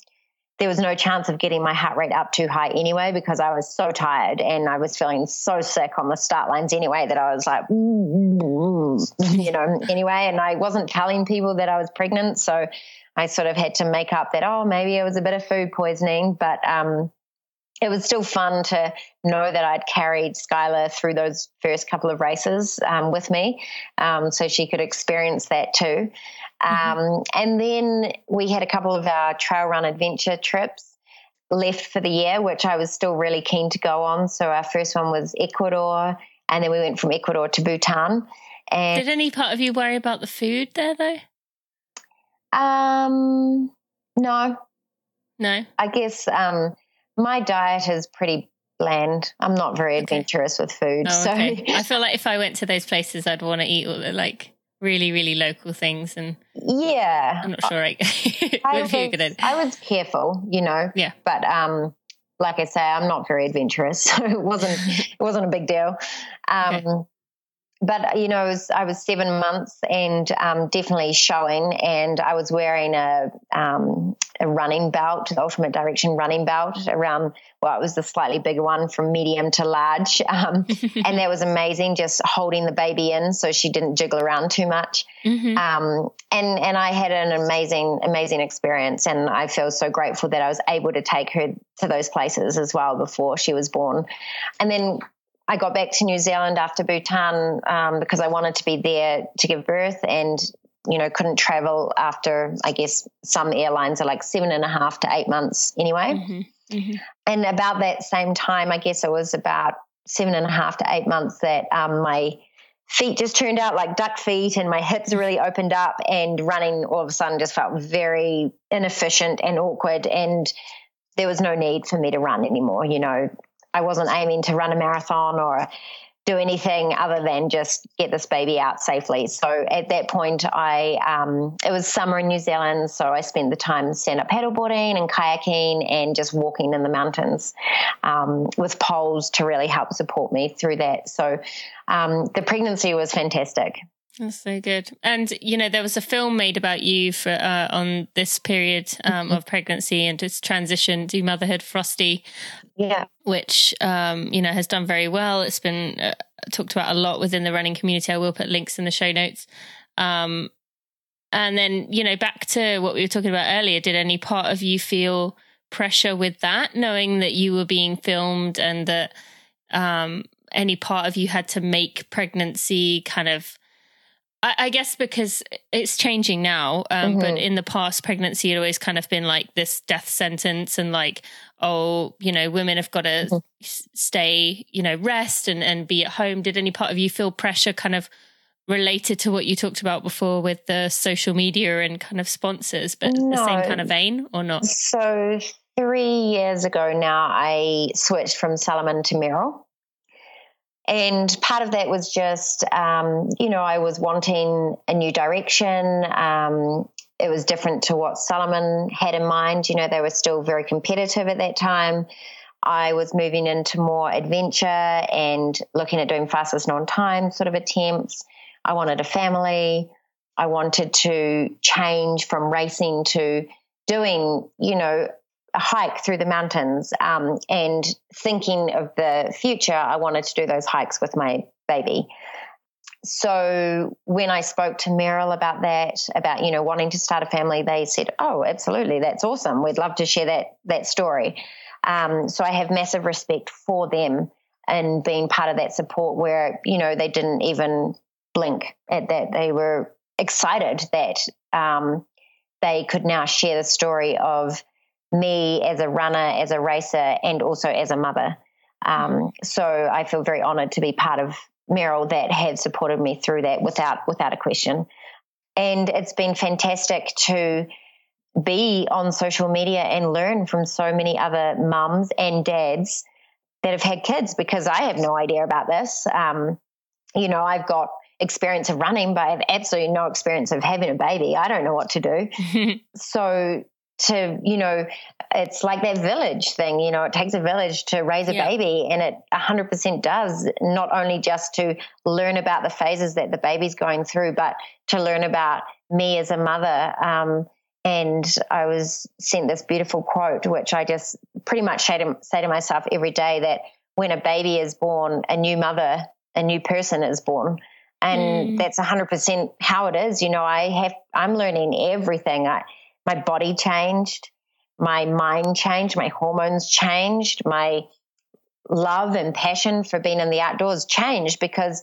there was no chance of getting my heart rate up too high anyway because i was so tired and i was feeling so sick on the start lines anyway that i was like [laughs] you know anyway. And i wasn't telling people that i was pregnant so i sort of had to make up that oh maybe it was a bit of food poisoning but um, it was still fun to know that I'd carried Skylar through those first couple of races um, with me, um, so she could experience that too. Um, And then we had a couple of our trail run adventure trips left for the year, which I was still really keen to go on. So our first one was Ecuador, and then we went from Ecuador to Bhutan. And Did any part of you worry about the food there though? um, no, No. I guess um, my diet is pretty bland. I'm not very Okay. adventurous with food. Oh, so okay. I [laughs] feel like if I went to those places, I'd want to eat all the like really, really local things, and yeah, I'm not sure I, [laughs] I would be a was. I was careful, you know. Yeah. But um, like I say, I'm not very adventurous, [laughs] so it wasn't it wasn't a big deal. Um, Okay. But you know, it was, I was seven months and um, definitely showing, and I was wearing a um, a running belt, the Ultimate Direction running belt around. Well, it was the slightly bigger one from medium to large, [laughs] um, [laughs] and that was amazing. Just holding the baby in so she didn't jiggle around too much Mhm. um, and and I had an amazing amazing experience, and I feel so grateful that I was able to take her to those places as well before she was born, and then. I got back to New Zealand after Bhutan um, because I wanted to be there to give birth, and you know couldn't travel after. I guess some airlines are like seven and a half to eight months anyway Mhm. Mhm. and about that same time, I guess it was about seven and a half to eight months that um, my feet just turned out like duck feet and my hips really opened up and running all of a sudden just felt very inefficient and awkward and there was no need for me to run anymore you know i wasn't aiming to run a marathon or do anything other than just get this baby out safely. So at that point, I um, it was summer in New Zealand, so I spent the time stand up paddleboarding and kayaking and just walking in the mountains um, with poles to really help support me through that. So um, the pregnancy was fantastic. That's so good. And you know, there was a film made about you for uh, on this period um, mm-hmm. of pregnancy and its transition to motherhood, Frosty. Yeah, which um, you know has done very well. It's been uh, talked about a lot within the running community. I will put links in the show notes. Um, and then you know, back to what we were talking about earlier. Did any part of you feel pressure with that, knowing that you were being filmed and that um, any part of you had to make pregnancy kind of I, I guess because it's changing now, um, mm-hmm. but in the past, pregnancy had always kind of been like this death sentence, and like, oh, you know, women have got to mm-hmm. stay, you know, rest and and be at home. Did any part of you feel pressure, kind of? related to what you talked about before with the social media and kind of sponsors, but no. the same kind of vein or not? So three years ago now, I switched from Salomon to Merrell. And part of that was just, um, you know, I was wanting a new direction. Um, it was different to what Salomon had in mind. You know, they were still very competitive at that time. I was moving into more adventure and looking at doing fastest known time sort of attempts. I wanted a family. I wanted to change from racing to doing, you know, hike through the mountains um, and thinking of the future, I wanted to do those hikes with my baby. So when I spoke to Merrell about that, about you know wanting to start a family, they said, "Oh, absolutely, that's awesome. We'd love to share that that story." Um, so I have massive respect for them and being part of that support. Where you know they didn't even blink at that; they were excited that um, they could now share the story of me as a runner, as a racer, and also as a mother. Um, so I feel very honoured to be part of Merrell that have supported me through that without without a question. And it's been fantastic to be on social media and learn from so many other mums and dads that have had kids because I have no idea about this. Um, you know, I've got experience of running, but I have absolutely no experience of having a baby. I don't know what to do. [laughs] so to you know it's like that village thing you know it takes a village to raise a yeah. baby and it 100% does not only just to learn about the phases that the baby's going through but to learn about me as a mother um, and i was sent this beautiful quote which i just pretty much say to, say to myself every day that when a baby is born a new mother a new person is born and mm. that's 100% how it is you know i have i'm learning everything i my body changed, my mind changed, my hormones changed, my love and passion for being in the outdoors changed because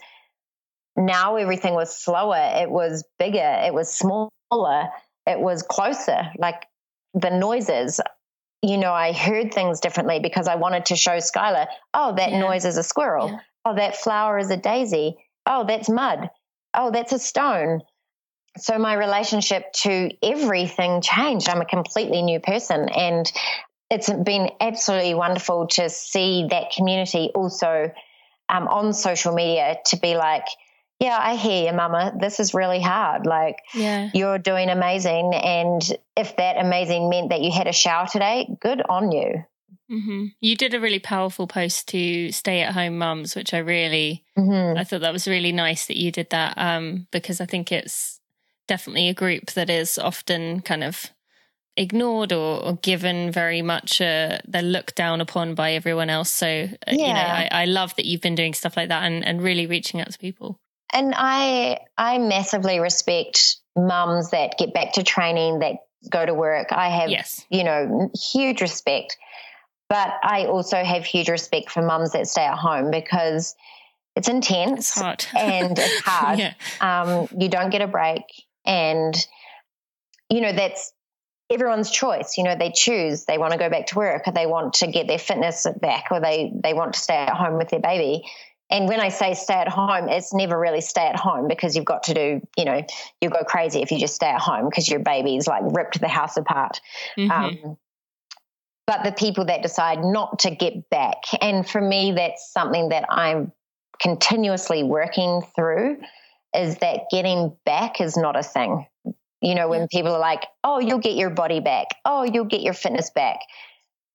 now everything was slower, it was bigger, it was smaller, it was closer. Like the noises, you know, I heard things differently because I wanted to show Skylar, oh, that yeah. noise is a squirrel. Yeah. Oh, that flower is a daisy. Oh, that's mud. Oh, that's a stone so my relationship to everything changed. I'm a completely new person and it's been absolutely wonderful to see that community also um, on social media to be like, yeah, I hear you, mama. This is really hard. Like, yeah. you're doing amazing. And if that amazing meant that you had a shower today, good on you. Mm-hmm. You did a really powerful post to stay at home mums, which I really, mm-hmm. I thought that was really nice that you did that um, because I think it's definitely a group that is often kind of ignored or, or given very much uh, they're looked down upon by everyone else. So uh, yeah. you know I, I, love that you've been doing stuff like that and, and really reaching out to people. And i i massively respect mums that get back to training that go to work. I have yes. you know huge respect. But i also have huge respect for mums that stay at home because it's intense it's and it's [laughs] hard. Yeah. um, you don't get a break and, you know, that's everyone's choice. You know, they choose, they want to go back to work or they want to get their fitness back or they, they want to stay at home with their baby. And when I say stay at home, it's never really stay at home because you've got to do, you know, you go crazy if you just stay at home because your baby's like ripped the house apart. Mm-hmm. Um, but the people that decide not to get back, and for me, that's something that I'm continuously working through is that getting back is not a thing. You know, when people are like, oh, you'll get your body back. Oh, you'll get your fitness back.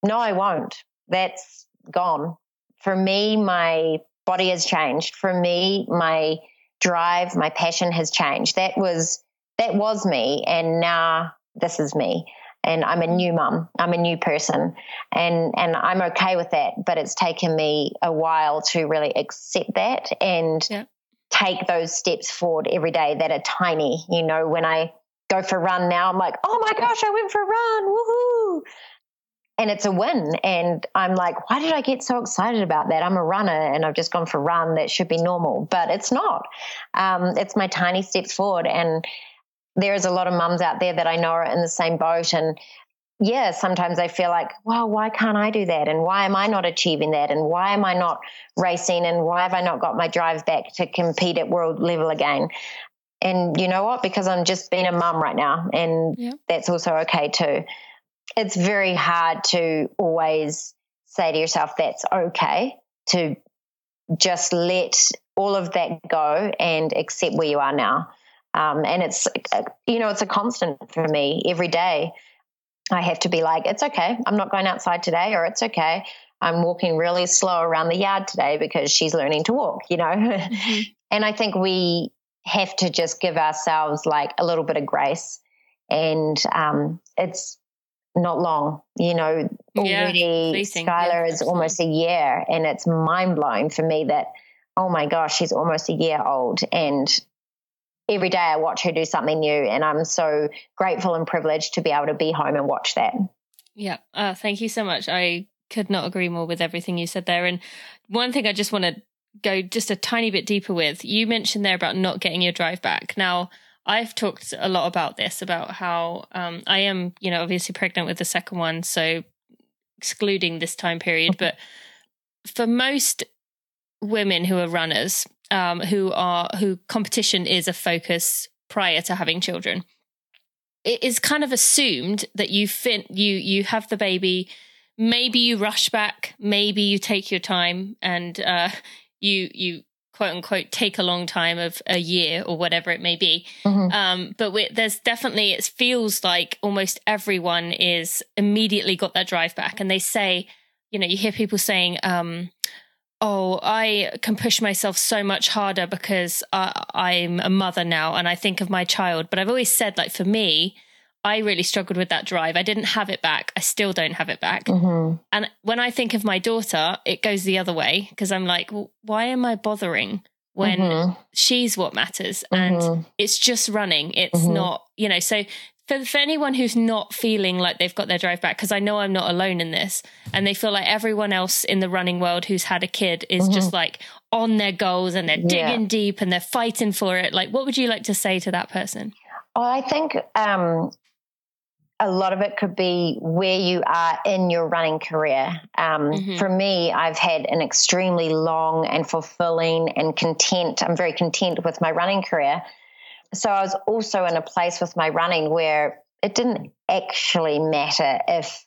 No, I won't. That's gone. For me, my body has changed. For me, my drive, my passion has changed. That was that was me and now this is me. And I'm a new mum. I'm a new person. And and I'm okay with that. But it's taken me a while to really accept that and yeah. Take those steps forward every day that are tiny. You know, when I go for a run now, I'm like, oh my gosh, I went for a run. Woohoo and it's a win. And I'm like, why did I get so excited about that? I'm a runner and I've just gone for a run. That should be normal, but it's not. Um, it's my tiny steps forward. And there's a lot of mums out there that I know are in the same boat. And yeah, sometimes I feel like, well, why can't I do that? And why am I not achieving that? And why am I not racing? And why have I not got my drive back to compete at world level again? And you know what? Because I'm just being a mum right now. And yeah. that's also okay too it's very hard to always say to yourself, that's okay, to just let all of that go and accept where you are now. Um, and it's, you know, it's a constant for me every day. I have to be like, it's okay. I'm not going outside today, or it's okay. I'm walking really slow around the yard today because she's learning to walk, you know? [laughs] Mm-hmm. and I think we have to just give ourselves like a little bit of grace. And um, it's not long. You know, already yeah, Skylar yeah, is almost a year, and it's mind blowing for me that, oh my gosh, she's almost a year old. And every day I watch her do something new, and I'm so grateful and privileged to be able to be home and watch that. Yeah. Uh, thank you so much. I could not agree more with everything you said there. And one thing I just want to go just a tiny bit deeper with you mentioned there about not getting your drive back. Now, I've talked a lot about this about how um, I am, you know, obviously pregnant with the second one, so excluding this time period. But for most women who are runners, um, who are who competition is a focus prior to having children, it is kind of assumed that you fin you you have the baby. Maybe you rush back. Maybe you take your time and uh, you you quote unquote take a long time of a year or whatever it may be. Mm-hmm. Um, but there's definitely, it feels like almost everyone is immediately got their drive back. And they say, you know, you hear people saying, um, oh, I can push myself so much harder because I, I'm a mother now and I think of my child. But I've always said, like, for me, I really struggled with that drive. I didn't have it back. I still don't have it back. Mm-hmm. And when I think of my daughter, it goes the other way because I'm like, well, why am I bothering when mm-hmm. she's what matters? And mm-hmm. it's just running. It's mm-hmm. not, you know, so for, for anyone who's not feeling like they've got their drive back, because I know I'm not alone in this, and they feel like everyone else in the running world who's had a kid is just mm-hmm. like on their goals and they're digging yeah. deep and they're fighting for it. Like, what would you like to say to that person? Well, I think um, a lot of it could be where you are in your running career. Um, mm-hmm. For me, I've had an extremely long and fulfilling and content. I'm very content with my running career. So I was also in a place with my running where it didn't actually matter if,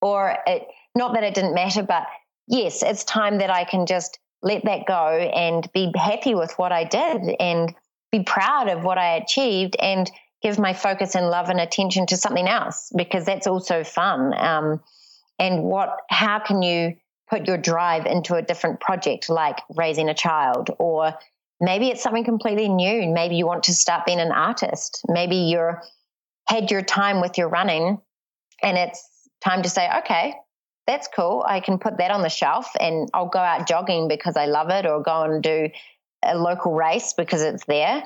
or it, not that it didn't matter, but yes, it's time that I can just let that go and be happy with what I did and be proud of what I achieved and give my focus and love and attention to something else because that's also fun. Um, and what, how can you put your drive into a different project like raising a child or maybe it's something completely new. Maybe you want to start being an artist. Maybe you're had your time with your running and it's time to say, okay, that's cool. I can put that on the shelf and I'll go out jogging because I love it or go and do a local race because it's there.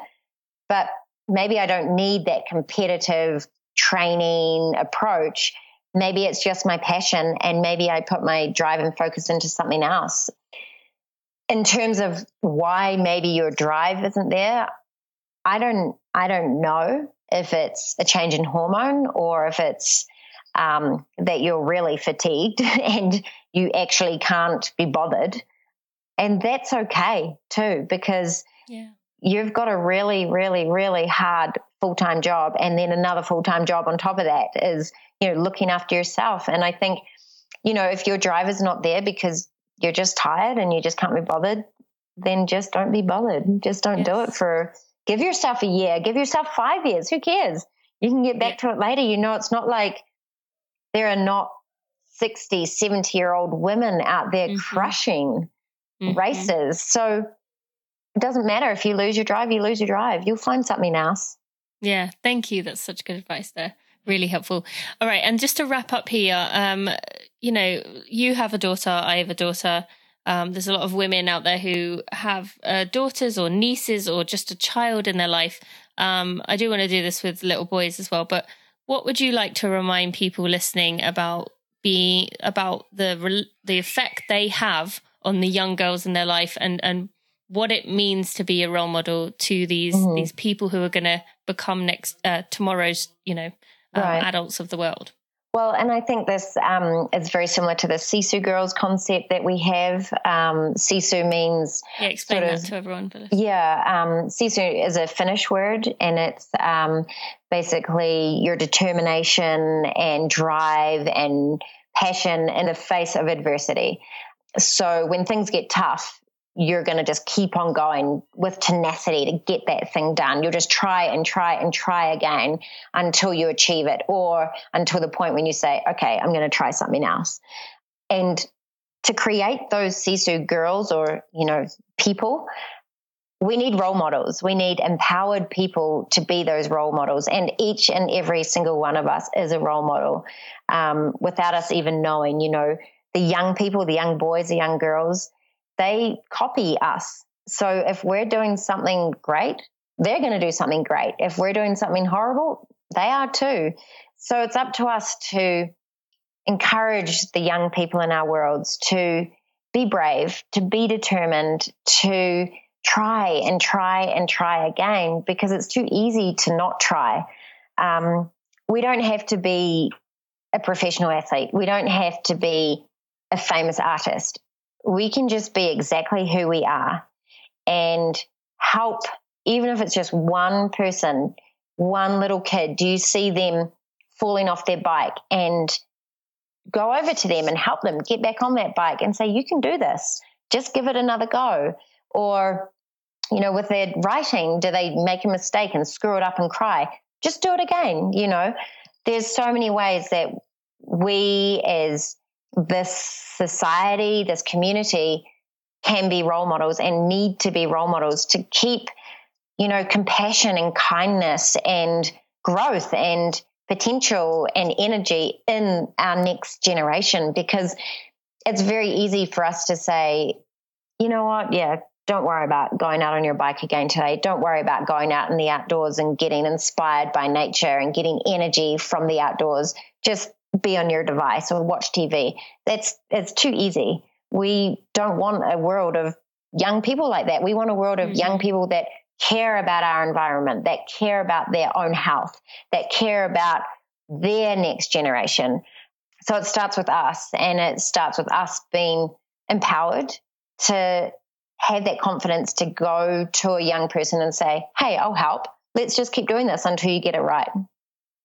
But maybe I don't need that competitive training approach. Maybe it's just my passion and maybe I put my drive and focus into something else. In terms of why maybe your drive isn't there, I don't I don't know if it's a change in hormone or if it's um, that you're really fatigued [laughs] and you actually can't be bothered. And that's okay too, because yeah you've got a really, really, really hard full time job. And then another full time job on top of that is, you know, looking after yourself. And I think, you know, if your driver's not there because you're just tired and you just can't be bothered, then just don't be bothered. Just don't yes. do it for, give yourself a year, give yourself five years. Who cares? You can get back to it later. You know, it's not like there are not 60, 70 year old women out there mm-hmm. crushing mm-hmm. races. So it doesn't matter if you lose your drive, you lose your drive. You'll find something else. Yeah, thank you. That's such good advice there. Really helpful. All right, and just to wrap up here, um, you know, you have a daughter, I have a daughter. Um, there's a lot of women out there who have uh, daughters or nieces or just a child in their life. Um, I do want to do this with little boys as well, but what would you like to remind people listening about being about the the effect they have on the young girls in their life and and what it means to be a role model to these mm-hmm. these people who are going to become next uh, tomorrow's you know um, right. adults of the world well, and I think this um, is very similar to the Sisu girls concept that we have. Um, Sisu means yeah, explain sort of, that to everyone. Yeah, um, Sisu is a Finnish word, and it's um, basically your determination and drive and passion in the face of adversity. So when things get tough, you're going to just keep on going with tenacity to get that thing done. You'll just try and try and try again until you achieve it or until the point when you say, okay, I'm going to try something else. And to create those Sisu girls or, you know, people, we need role models. We need empowered people to be those role models. And each and every single one of us is a role model um, without us even knowing, you know, the young people, the young boys, the young girls, they copy us. So if we're doing something great, they're going to do something great. If we're doing something horrible, they are too. So it's up to us to encourage the young people in our worlds to be brave, to be determined, to try and try and try again because it's too easy to not try. Um, we don't have to be a professional athlete. We don't have to be a famous artist we can just be exactly who we are and help, even if it's just one person, one little kid. Do you see them falling off their bike and go over to them and help them get back on that bike and say, You can do this, just give it another go? Or, you know, with their writing, do they make a mistake and screw it up and cry? Just do it again. You know, there's so many ways that we as this society, this community can be role models and need to be role models to keep, you know, compassion and kindness and growth and potential and energy in our next generation because it's very easy for us to say, you know what, yeah, don't worry about going out on your bike again today. Don't worry about going out in the outdoors and getting inspired by nature and getting energy from the outdoors. Just be on your device or watch TV. That's it's too easy. We don't want a world of young people like that. We want a world of mm-hmm. young people that care about our environment, that care about their own health, that care about their next generation. So it starts with us and it starts with us being empowered to have that confidence to go to a young person and say, Hey, I'll help. Let's just keep doing this until you get it right.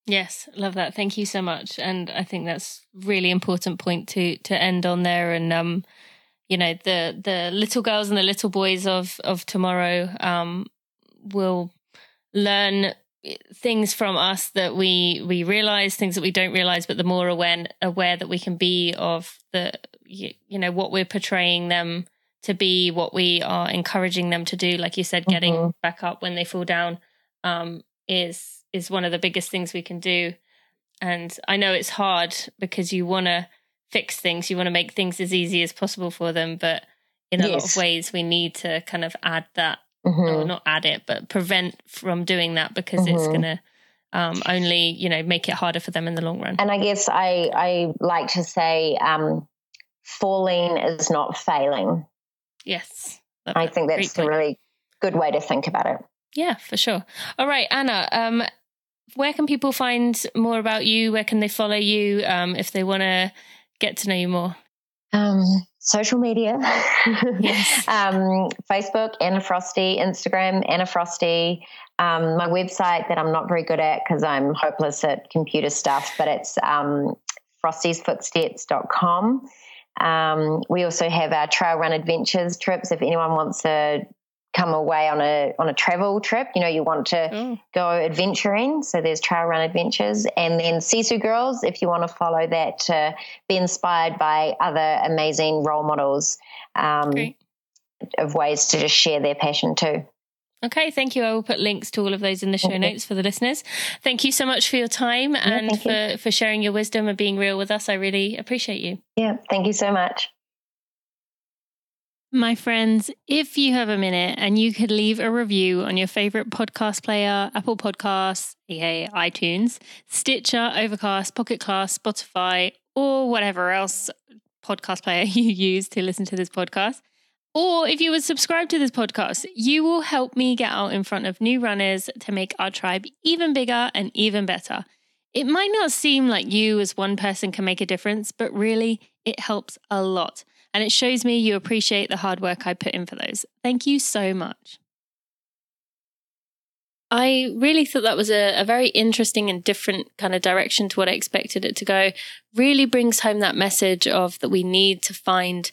Yes, love that. Thank you so much. And I think that's really important point to to end on there. And um, you know, the the little girls and the little boys of of tomorrow um will learn things from us that we we realize things that we don't realize but the more aware aware that we can be of the you, you know what we're portraying them to be what we are encouraging them to do like you said getting mm-hmm. back up when they fall down um is is one of the biggest things we can do. And I know it's hard because you want to fix things, you want to make things as easy as possible for them. But in a yes. lot of ways, we need to kind of add that, mm-hmm. or not add it, but prevent from doing that because mm-hmm. it's going to um, only, you know, make it harder for them in the long run. And I guess I, I like to say, um, falling is not failing. Yes. I think that's a really good way to think about it. Yeah, for sure. All right, Anna, um, where can people find more about you? Where can they follow you um, if they want to get to know you more? Um, social media, yes. [laughs] um, Facebook, Anna Frosty, Instagram, Anna Frosty. Um, my website that I'm not very good at because I'm hopeless at computer stuff, but it's um, frostysfootsteps.com. Um, we also have our trail run adventures trips. If anyone wants to come away on a on a travel trip, you know, you want to mm. go adventuring. So there's trail run adventures, and then Sisu Girls. If you want to follow that, to be inspired by other amazing role models um, of ways to just share their passion too. Okay, thank you. I will put links to all of those in the show okay. notes for the listeners. Thank you so much for your time yeah, and for, for sharing your wisdom and being real with us. I really appreciate you. Yeah, thank you so much. My friends, if you have a minute and you could leave a review on your favorite podcast player, Apple Podcasts, aka iTunes, Stitcher, Overcast, Pocket Casts, Spotify, or whatever else podcast player [laughs] you use to listen to this podcast, or if you would subscribe to this podcast, you will help me get out in front of new runners to make our tribe even bigger and even better. It might not seem like you as one person can make a difference, but really, it helps a lot. And it shows me you appreciate the hard work I put in for those. Thank you so much. I really thought that was a, a, very interesting and different kind of direction to what I expected it to go. Really brings home that message of that we need to find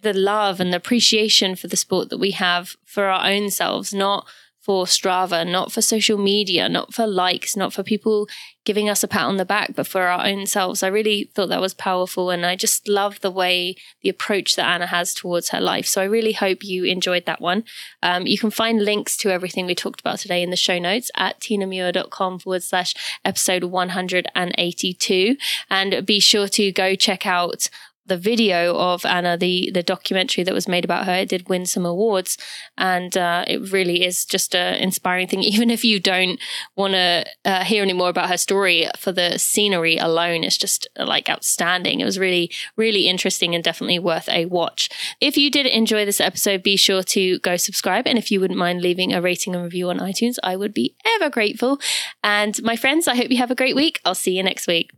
the love and the appreciation for the sport that we have for our own selves, not for Strava, not for social media, not for likes, not for people giving us a pat on the back, but for our own selves. I really thought that was powerful. And I just love the way, the approach that Anna has towards her life. So I really hope you enjoyed that one. Um, you can find links to everything we talked about today in the show notes at tinamuir.com forward slash episode 182. And be sure to go check out the video of Anna, the the documentary that was made about her, it did win some awards, and uh, it really is just an inspiring thing. [laughs] Even if you don't want to uh, hear any more about her story, for the scenery alone, it's just like outstanding. It was really really interesting and definitely worth a watch. If you did enjoy this episode, be sure to go subscribe, and if you wouldn't mind leaving a rating and review on iTunes, I would be ever grateful. And my friends, I hope you have a great week. I'll see you next week.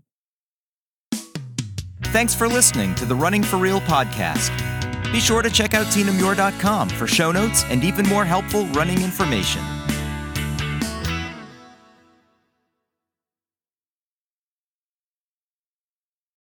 Thanks for listening to the Running for Real podcast. Be sure to check out tinamuir.com for show notes and even more helpful running information.